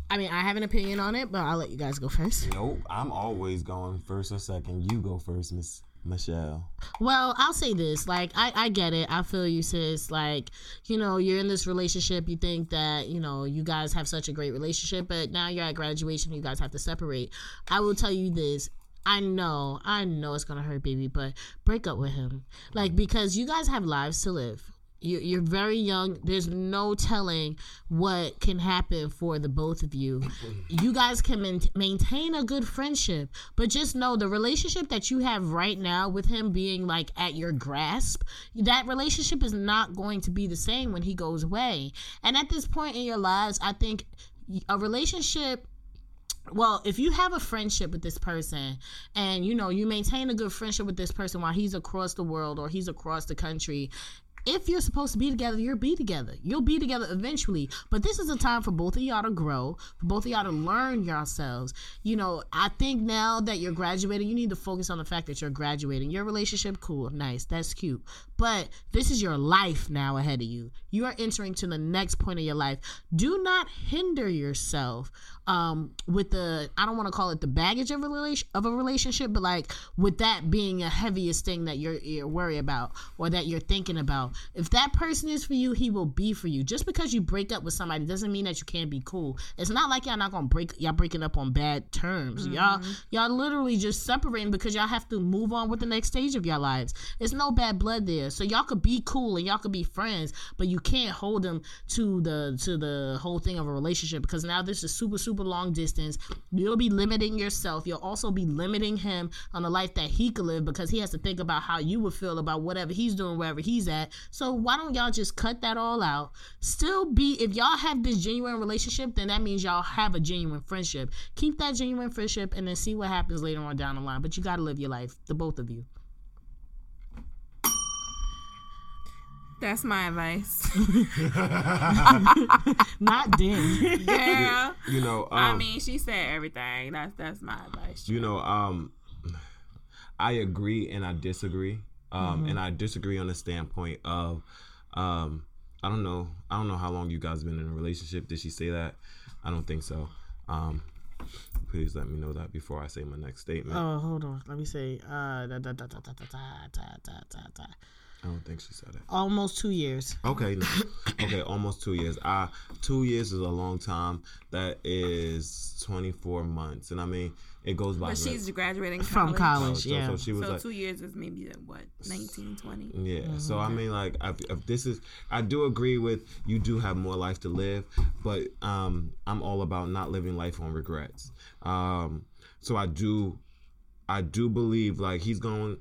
I mean, I have an opinion on it, but I'll let you guys go first. Nope, I'm always going first or second. You go first, Miss Michelle. Well, I'll say this. Like, I, I get it. I feel you, sis. Like, you know, you're in this relationship. You think that, you know, you guys have such a great relationship, but now you're at graduation. You guys have to separate. I will tell you this. I know, I know it's to hurt, baby, but break up with him. Like, because you guys have lives to live. You- You're very young. There's no telling what can happen for the both of you. You guys can main- maintain a good friendship, but just know the relationship that you have right now with him being like at your grasp, that relationship is not going to be the same when he goes away. And at this point in your lives, I think a relationship well, if you have a friendship with this person and you know you maintain a good friendship with this person while he's across the world or he's across the country, if you're supposed to be together, you'll be together. You'll be together eventually. But this is a time for both of y'all to grow, for both of y'all to learn yourselves. You know, I think now that you're graduating, you need to focus on the fact that you're graduating. Your relationship, cool, nice, that's cute. But this is your life now ahead of you. You are entering to the next point of your life. Do not hinder yourself um, with the I don't want to call it the baggage of a relation of a relationship, but like with that being a heaviest thing that you're, you're worried about or that you're thinking about. If that person is for you, he will be for you. Just because you break up with somebody doesn't mean that you can't be cool. It's not like y'all not gonna break y'all breaking up on bad terms. Y'all y'all literally just separating because y'all have to move on with the next stage of your lives. It's no bad blood there, so y'all could be cool and y'all could be friends, but you can't hold them to the to the whole thing of a relationship because now this is super super long distance. You'll be limiting yourself. You'll also be limiting him on the life that he could live because he has to think about how you would feel about whatever he's doing wherever he's at. So why don't y'all just cut that all out? Still be if y'all have this genuine relationship, then that means y'all have a genuine friendship. Keep that genuine friendship and then see what happens later on down the line. But you got to live your life, the both of you. That's my advice. Not then. Girl. You know, um, I mean, she said everything. That's that's my advice. you know, um, I agree and I disagree. Um, and I disagree on the standpoint of, um, I don't know, I don't know how long you guys been in a relationship. Did she say that? I don't think so. Um, please let me know that before I say my next statement. oh, hold on. Let me say. Uh, da, da, da, I don't think she said it. Almost two years. Okay, no. okay, almost two years. Uh two years is a long time. That is twenty four months, and I mean it goes by. But very- she's graduating From college. college, so, yeah. so she was So like, two years is maybe uh, what 19, 20. Yeah. So I mean, like, if, if this is, I do agree with you. Do have more life to live, but um, I'm all about not living life on regrets. Um, so I do, I do believe like he's going.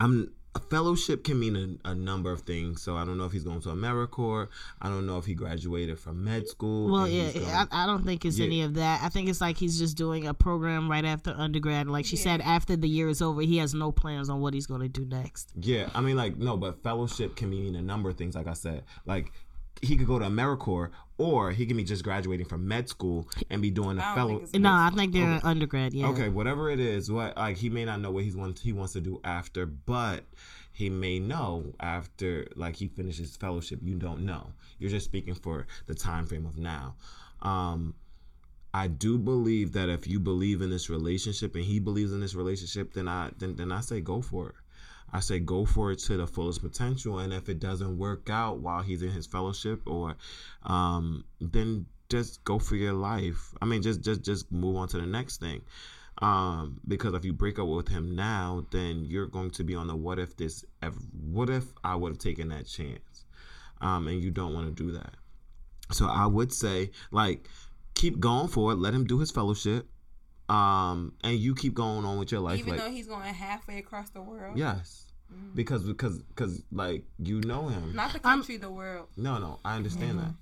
I'm. A fellowship can mean a, a number of things. So I don't know if he's going to AmeriCorps. I don't know if he graduated from med school. Well, yeah, going- I, I don't think it's Yeah. any of that. I think it's like he's just doing a program right after undergrad. Like she said, after the year is over, he has no plans on what he's going to do next. Yeah, I mean, like, no, but fellowship can mean a number of things. Like I said, like he could go to AmeriCorps, or he can be just graduating from med school and be doing a don't fellow. No, I think they're undergrad. Yeah. Okay, whatever it is, what like he may not know what he's wants he wants to do after, but he may know after like he finishes fellowship. You don't know. You're just speaking for the time frame of now. Um, I do believe that if you believe in this relationship and he believes in this relationship, then I then then I say go for it. I say go for it to the fullest potential, and if it doesn't work out while he's in his fellowship, or um, then just go for your life. I mean, just just just move on to the next thing. Um, because if you break up with him now, then you're going to be on the what if this, ever, what if I would have taken that chance, um, and you don't want to do that. So I would say, like, keep going for it. Let him do his fellowship, um, and you keep going on with your life. Even like, though he's going halfway across the world. yes, because because because like you know him. Not the country, the world. No, no, I understand that.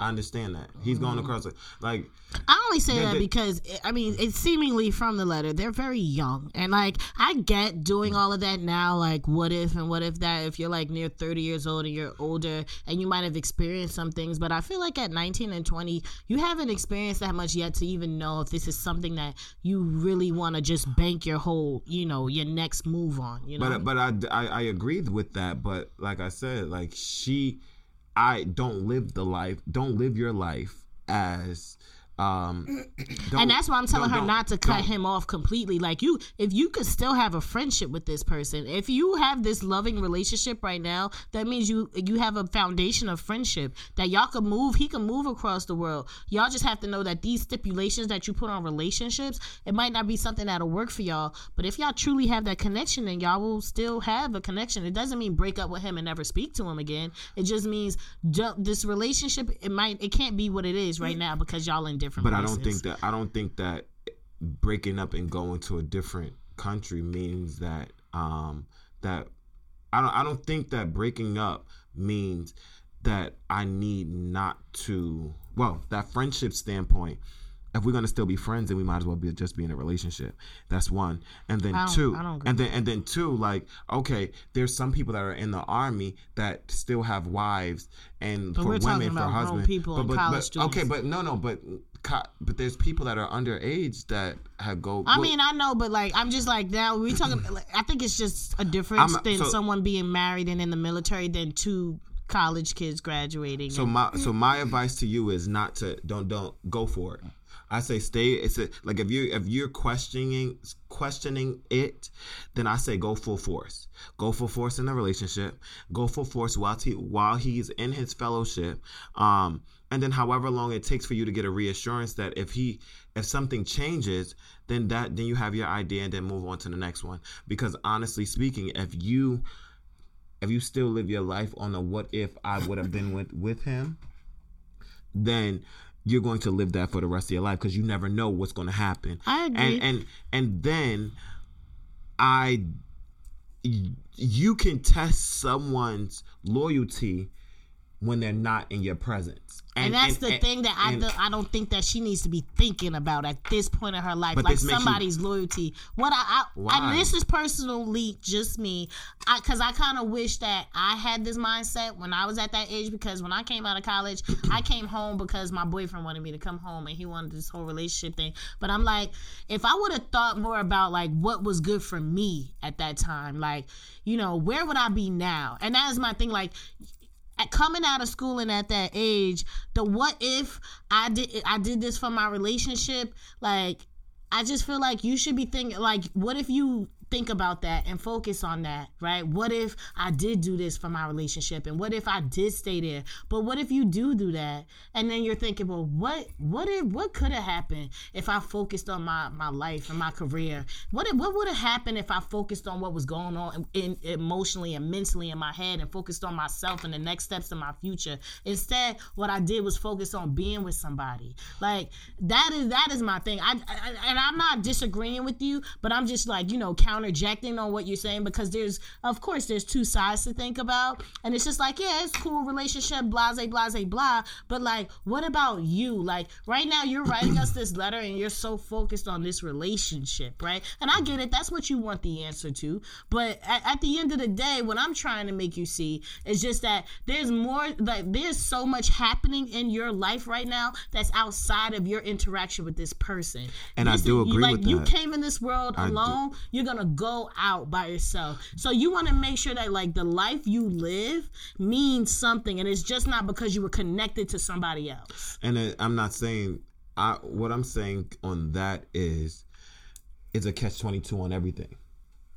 I understand that. He's going mm-hmm. across the, like I only say Yeah, that they- because I mean it's seemingly from the letter. They're very young. And like I get doing all of that now like what if and what if that if you're like near 30 years old and you're older and you might have experienced some things. But I feel like at 19 and 20 you haven't experienced that much yet to even know if this is something that you really want to just bank your whole you know your next move on you know? But but I, I I agreed with that. But like I said, like she, I don't live the life. Don't live your life as. Um, and that's why I'm telling her don't- to cut him off completely. Like you, if you could still have a friendship with this person, if you have this loving relationship right now, that means you you have a foundation of friendship that y'all can move. He can move across the world. Y'all just have to know that these stipulations that you put on relationships, it might not be something that'll work for y'all. But if y'all truly have that connection, then y'all will still have a connection. It doesn't mean break up with him and never speak to him again. It just means this relationship. It might. It can't be what it is right now because y'all in different. But I don't think that I don't think that breaking up and going to a different country means that um that I don't I don't think that breaking up means that I need not to well that friendship standpoint if we're gonna still be friends then we might as well be just be in a relationship. That's one. And then two I don't agree. and then and then two like okay there's some people that are in the army that still have wives and But for women for husbands people but, but, but, okay but no no but but there's people that are underage that have go. I well, mean, I know, but like, I'm just like now we talking. Like, I think it's just a difference I'm- than so- someone being married and in the military than two college kids graduating. So and- my so my advice to you is not to don't don't go for it. I say stay. It's a, like if you if you're questioning questioning it, then I say go full force. Go full force in a relationship. Go full force while he while he's in his fellowship. Um, and then however long it takes for you to get a reassurance that if he if something changes, then that then you have your idea and then move on to the next one. Because honestly speaking, if you if you still live your life on a what if I would have been with with him, then you're going to live that for the rest of your life because you never know what's going to happen. I agree. And and and then I you can test someone's loyalty when they're not in your presence. And, that's the and- thing that I, and- do, I don't think that she needs to be thinking about at this point in her life, like makes you- somebody's loyalty. What I, I and this is personally just me, because I, kind of wish that I had this mindset when I was at that age. Because when I came out of college, I came home because my boyfriend wanted me to come home, and he wanted this whole relationship thing. But I'm like, if I would have thought more about like what was good for me at that time, like you know, where would I be now? And that is my thing, like coming out of school and at that age, the what if I did I did this for my relationship, like I just feel like you should be thinking like what if you think about that and focus on that, right? What if I did do this for my relationship and what if I did stay there? But what if you do do that and then you're thinking, well, what what if what could have happened if I focused on my my life and my career? What if, what would have happened if I focused on what was going on in, emotionally and mentally in my head and focused on myself and the next steps in my future? Instead, what I did was focus on being with somebody. Like that is that is my thing. I, I and I'm not disagreeing with you, but I'm just like you know counterjecting on what you're saying because there's of course there's two sides to think about, and it's just like yeah, it's cool relationship, blase blase blah. Blah. But like, what about you? Like right now, you're writing us this letter and you're so focused on this relationship, right? And I get it. That's what you want the answer to. But at, at the end of the day, what I'm trying to make you see is just that there's more. Like there's so much happening in your life right now that's outside of your interaction with this person. And I This do is- agree like, with you that. came in this world I do. alone. You're gonna go out by yourself. So you want to make sure that like the life you live means something, and it's just not because you were connected to somebody else. And I'm not saying I what I'm saying on that is it's a catch 22 on everything.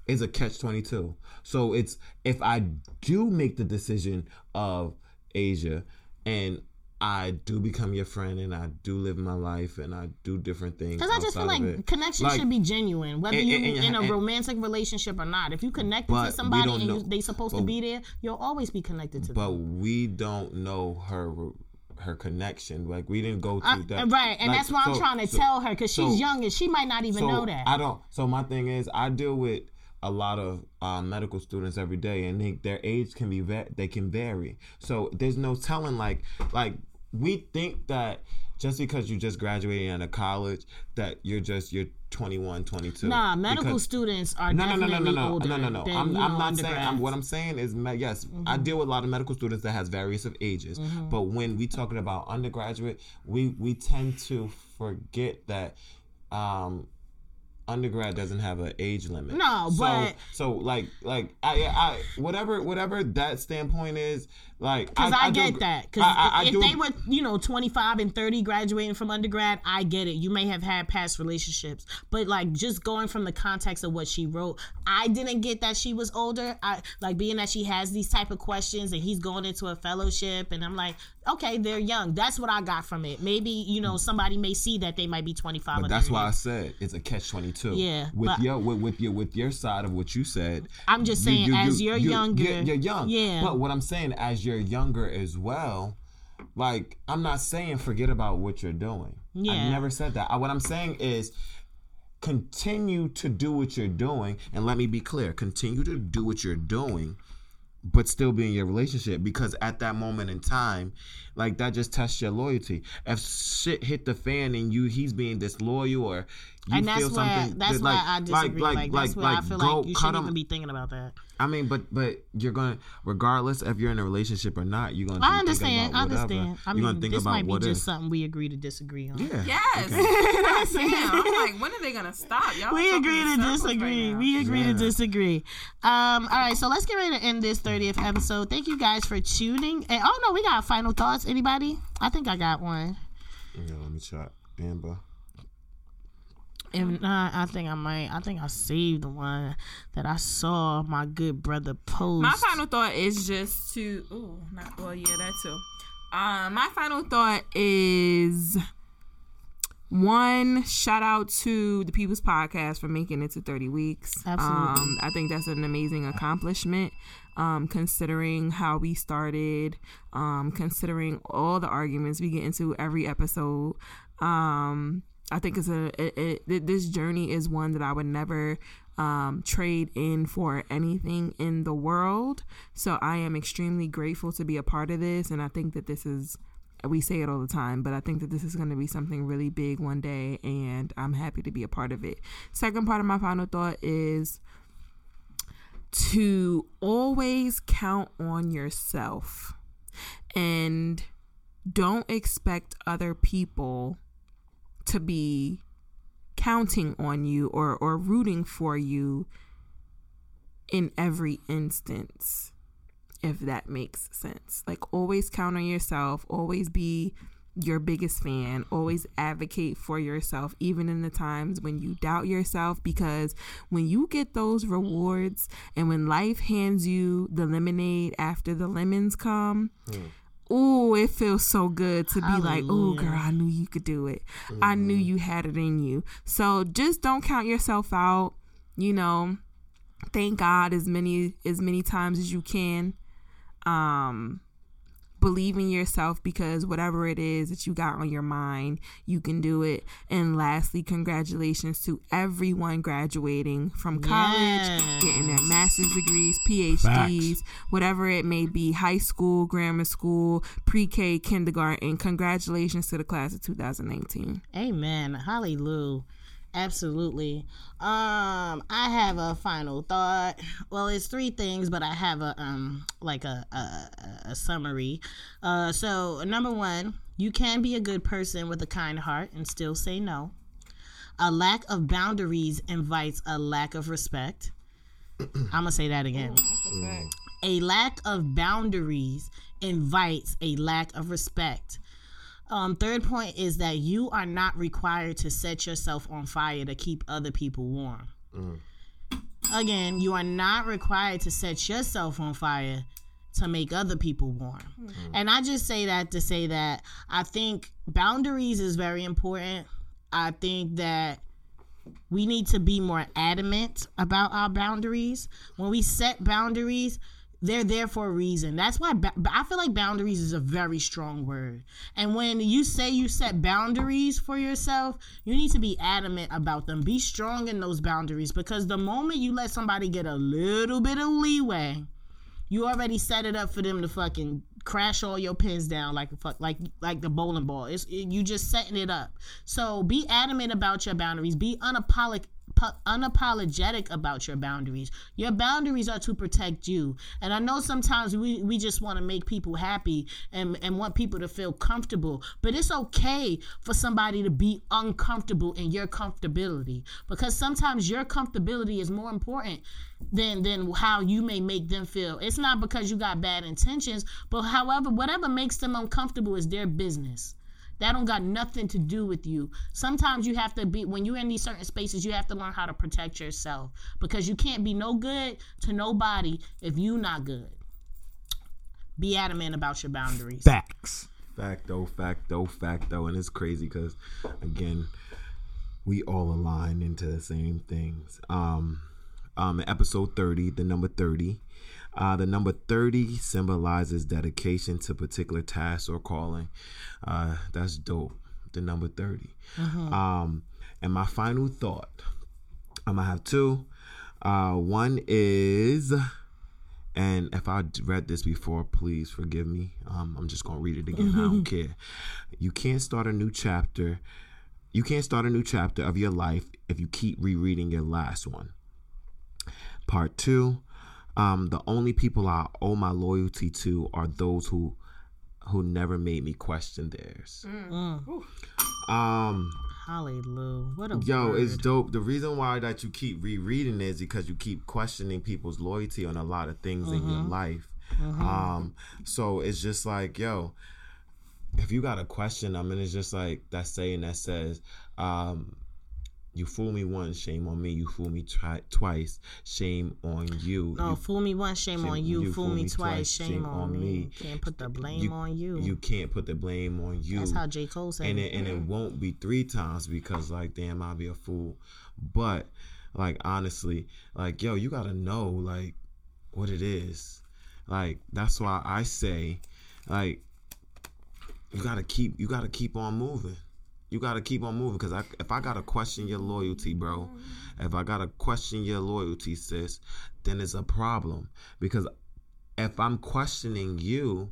It's a catch 22. So it's if I do make the decision of Asia and I do become your friend and I do live my life and I do different things. Because I just feel like connection Like, should be genuine, whether and- you and- and- in a romantic relationship or not. If you connected But to somebody and know- you, they supposed to be there, you'll always be connected to But them. But we don't know her her connection. Like we didn't go through I- that. right, and Like, that's why I'm so- trying to so- tell her because she's so- young and she might not even know that. I don't. So my thing is, I deal with a lot of um, medical students every day, and they, their age can be va- they can vary. So there's no telling. Like like we think that just because you just graduated out of college that you're just you're 21, 22. nah, medical Because- students are no, no, no, no, definitely no, no, older no, no, no. than, I'm, I'm know, not saying. I'm, what I'm saying is, me- yes, I deal with a lot of medical students that has various of ages. Mm-hmm. But when we talking about undergraduate, we we tend to forget that um, undergrad doesn't have an age limit. No, so, but- so like like I I whatever whatever that standpoint is, like Because I, do get agree- that. Because I- I- I if do they were, you know, 25 and 30 graduating from undergrad, I get it. You may have had past relationships. But, like, just going from the context of what she wrote, I didn't get that she was older. I Like, being that she has these type of questions and he's going into a fellowship. And I'm like, okay, they're young. That's what I got from it. Maybe, you know, somebody may see that they might be 25 But or that's 30. why I said it's a catch twenty two. Yeah, With but- your with, with your with your side of what you said. I'm just saying, as you're younger- You're, you're young. Yeah. But what I'm saying, as you're younger as well, like I'm not saying forget about what you're doing. Yeah. I never said that. I, what I'm saying is continue to do what you're doing, and let me be clear: continue to do what you're doing but still be in your relationship because at that moment in time, like that just tests your loyalty. If shit hit the fan and you he's being disloyal or you and that's feel why something that's that, why like, I disagree. Like, that's why I feel go like you cut shouldn't 'em- even be thinking about that. I mean, but but you're gonna regardless if you're in a relationship or not, you're gonna I think understand. I about whatever. understand. I you're mean, gonna think this about might be just if. something we agree to disagree on. Yeah. Yes. Okay. Damn. I'm like, when are they gonna stop? Y'all we agree to circles right disagree. we agree to disagree. Um, all right, so let's get ready to end this 30th episode. Thank you guys for tuning. And oh no, we got final thoughts. Anybody? I think I got one. Yeah, let me check. Amber. If not, I think I might. I think I saved the one that I saw my good brother post. My final thought is just to. Oh, not well. Yeah, that too. Um, my final thought is one shout out to the People's Podcast for making it to 30 weeks. Absolutely. Um, I think that's an amazing accomplishment. Um, considering how we started, um, considering all the arguments we get into every episode, um, I think it's a it, it, this journey is one that I would never um, trade in for anything in the world. So I am extremely grateful to be a part of this, and I think that this is we say it all the time, but I think that this is going to be something really big one day, and I'm happy to be a part of it. Second part of my final thought is to always count on yourself and don't expect other people to be counting on you or, or rooting for you in every instance if that makes sense. Like always count on yourself, always be your biggest fan, always advocate for yourself even in the times when you doubt yourself because when you get those rewards and when life hands you the lemonade after the lemons come, hmm. Ooh, it feels so good to be like, "Ooh, Hallelujah. girl, I knew you could do it. I knew you had it in you." So just don't count yourself out. You know, thank God as many as many times as you can. Um, believe in yourself because whatever it is that you got on your mind, you can do it. And lastly, congratulations to everyone graduating from college, Yes. getting their master's degrees, PhDs, whatever it may be, high school, grammar school, pre-K, kindergarten. Congratulations to the class of 2019. Amen. Hallelujah. Absolutely. Um, I have a final thought. Well, it's three things, but I have a um like a a, a- a summary. Uh, so number one, you can be a good person with a kind heart and still say no. A lack of boundaries invites a lack of respect. I'm gonna say that again. A lack of boundaries invites a lack of respect. Um, third point is that you are not required to set yourself on fire to keep other people warm. Again, you are not required to set yourself on fire to make other people warm. And I just say that to say that I think boundaries is very important. I think that we need to be more adamant about our boundaries. When we set boundaries, they're there for a reason. That's why ba- I feel like boundaries is a very strong word. And when you say you set boundaries for yourself, you need to be adamant about them. Be strong in those boundaries because the moment you let somebody get a little bit of leeway, you already set it up for them to fucking crash all your pins down like a fuck like like the bowling ball. It's it, you just setting it up. So be adamant about your boundaries. Be unapologetic unapologetic about your boundaries. Your boundaries are to protect you. And I know sometimes we, we just want to make people happy and, and want people to feel comfortable, but it's okay for somebody to be uncomfortable in your comfortability because sometimes your comfortability is more important than than how you may make them feel. It's not because you got bad intentions, but however, whatever makes them uncomfortable is their business. That don't got nothing to do with you. Sometimes you have to be when you're in these certain spaces, you have to learn how to protect yourself because you can't be no good to nobody if you not good. Be adamant about your boundaries. Facts. Facto, facto, facto. And it's crazy because, again, we all align into the same things. Um, um, episode 30, the number 30, uh, the number 30 symbolizes dedication to particular task or calling. Uh, that's dope. The number 30. Um, and my final thought, I'm going to have two. Uh, one is And if I read this before, please forgive me. Um, I'm just gonna read it again. I don't care. You can't start a new chapter. You can't start a new chapter of your life if you keep rereading your last one. Part two. Um, the only people I owe my loyalty to are those who who never made me question theirs. Um, Hallelujah. What a Yo, word. it's dope. The reason why that you keep rereading is because you keep questioning people's loyalty on a lot of things in your life. Um, so it's just like, yo, if you got a question I mean, it's just like that saying that says, um, "You fool me once, shame on me. You fool me twi- twice, shame on you." No, You- fool me once, shame, shame on you. Fool me twice, shame, on me. Can't put the blame on you. You can't put the blame on you. That's how J. Cole said and it. it, and it mm-hmm. won't be three times because like damn I'll be a fool but like honestly like yo you gotta know like what it is like that's why I say like you gotta keep you gotta keep on moving you gotta keep on moving because I, if I gotta question your loyalty bro if I gotta question your loyalty sis then it's a problem because if I'm questioning you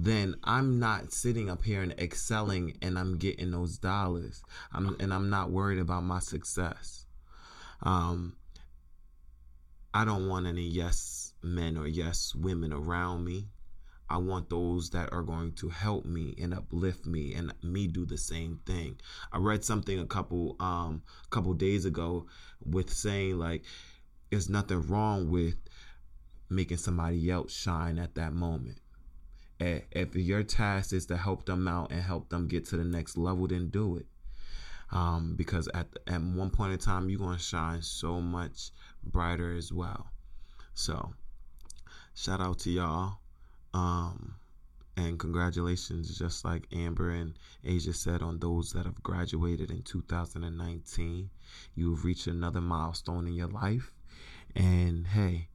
then I'm not sitting up here and excelling and I'm getting those dollars. I'm and I'm not worried about my success. Um I don't want any yes men or yes women around me. I want those that are going to help me and uplift me and me do the same thing. I read something a couple um couple days ago with saying like there's nothing wrong with making somebody else shine at that moment. If your task is to help them out and help them get to the next level then do it. Um, because at, at one point in time you're to shine so much brighter as well. So shout out to y'all um, and congratulations just like amber and asia said on those that have graduated in 2019 you've reached another milestone in your life. And hey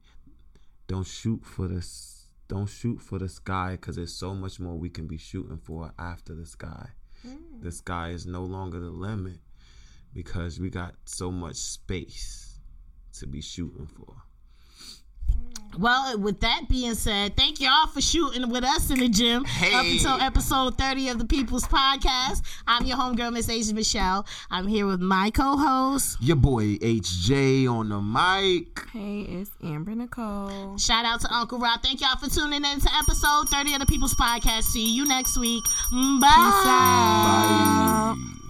don't shoot for this don't shoot for the sky because there's so much more we can be shooting for after the sky. The sky is no longer the limit because we got so much space to be shooting for Well, with that being said, thank y'all for shooting with us in the gym hey. up until episode 30 of the People's Podcast. I'm your homegirl, Miss Asia Michelle. I'm here with my co-host. your boy hj on the mic Hey, it's Amber Nicole. Shout out to Uncle Rob. Thank y'all for tuning in to episode 30 of the People's Podcast. See you next week. Mm, bye. Peace out. bye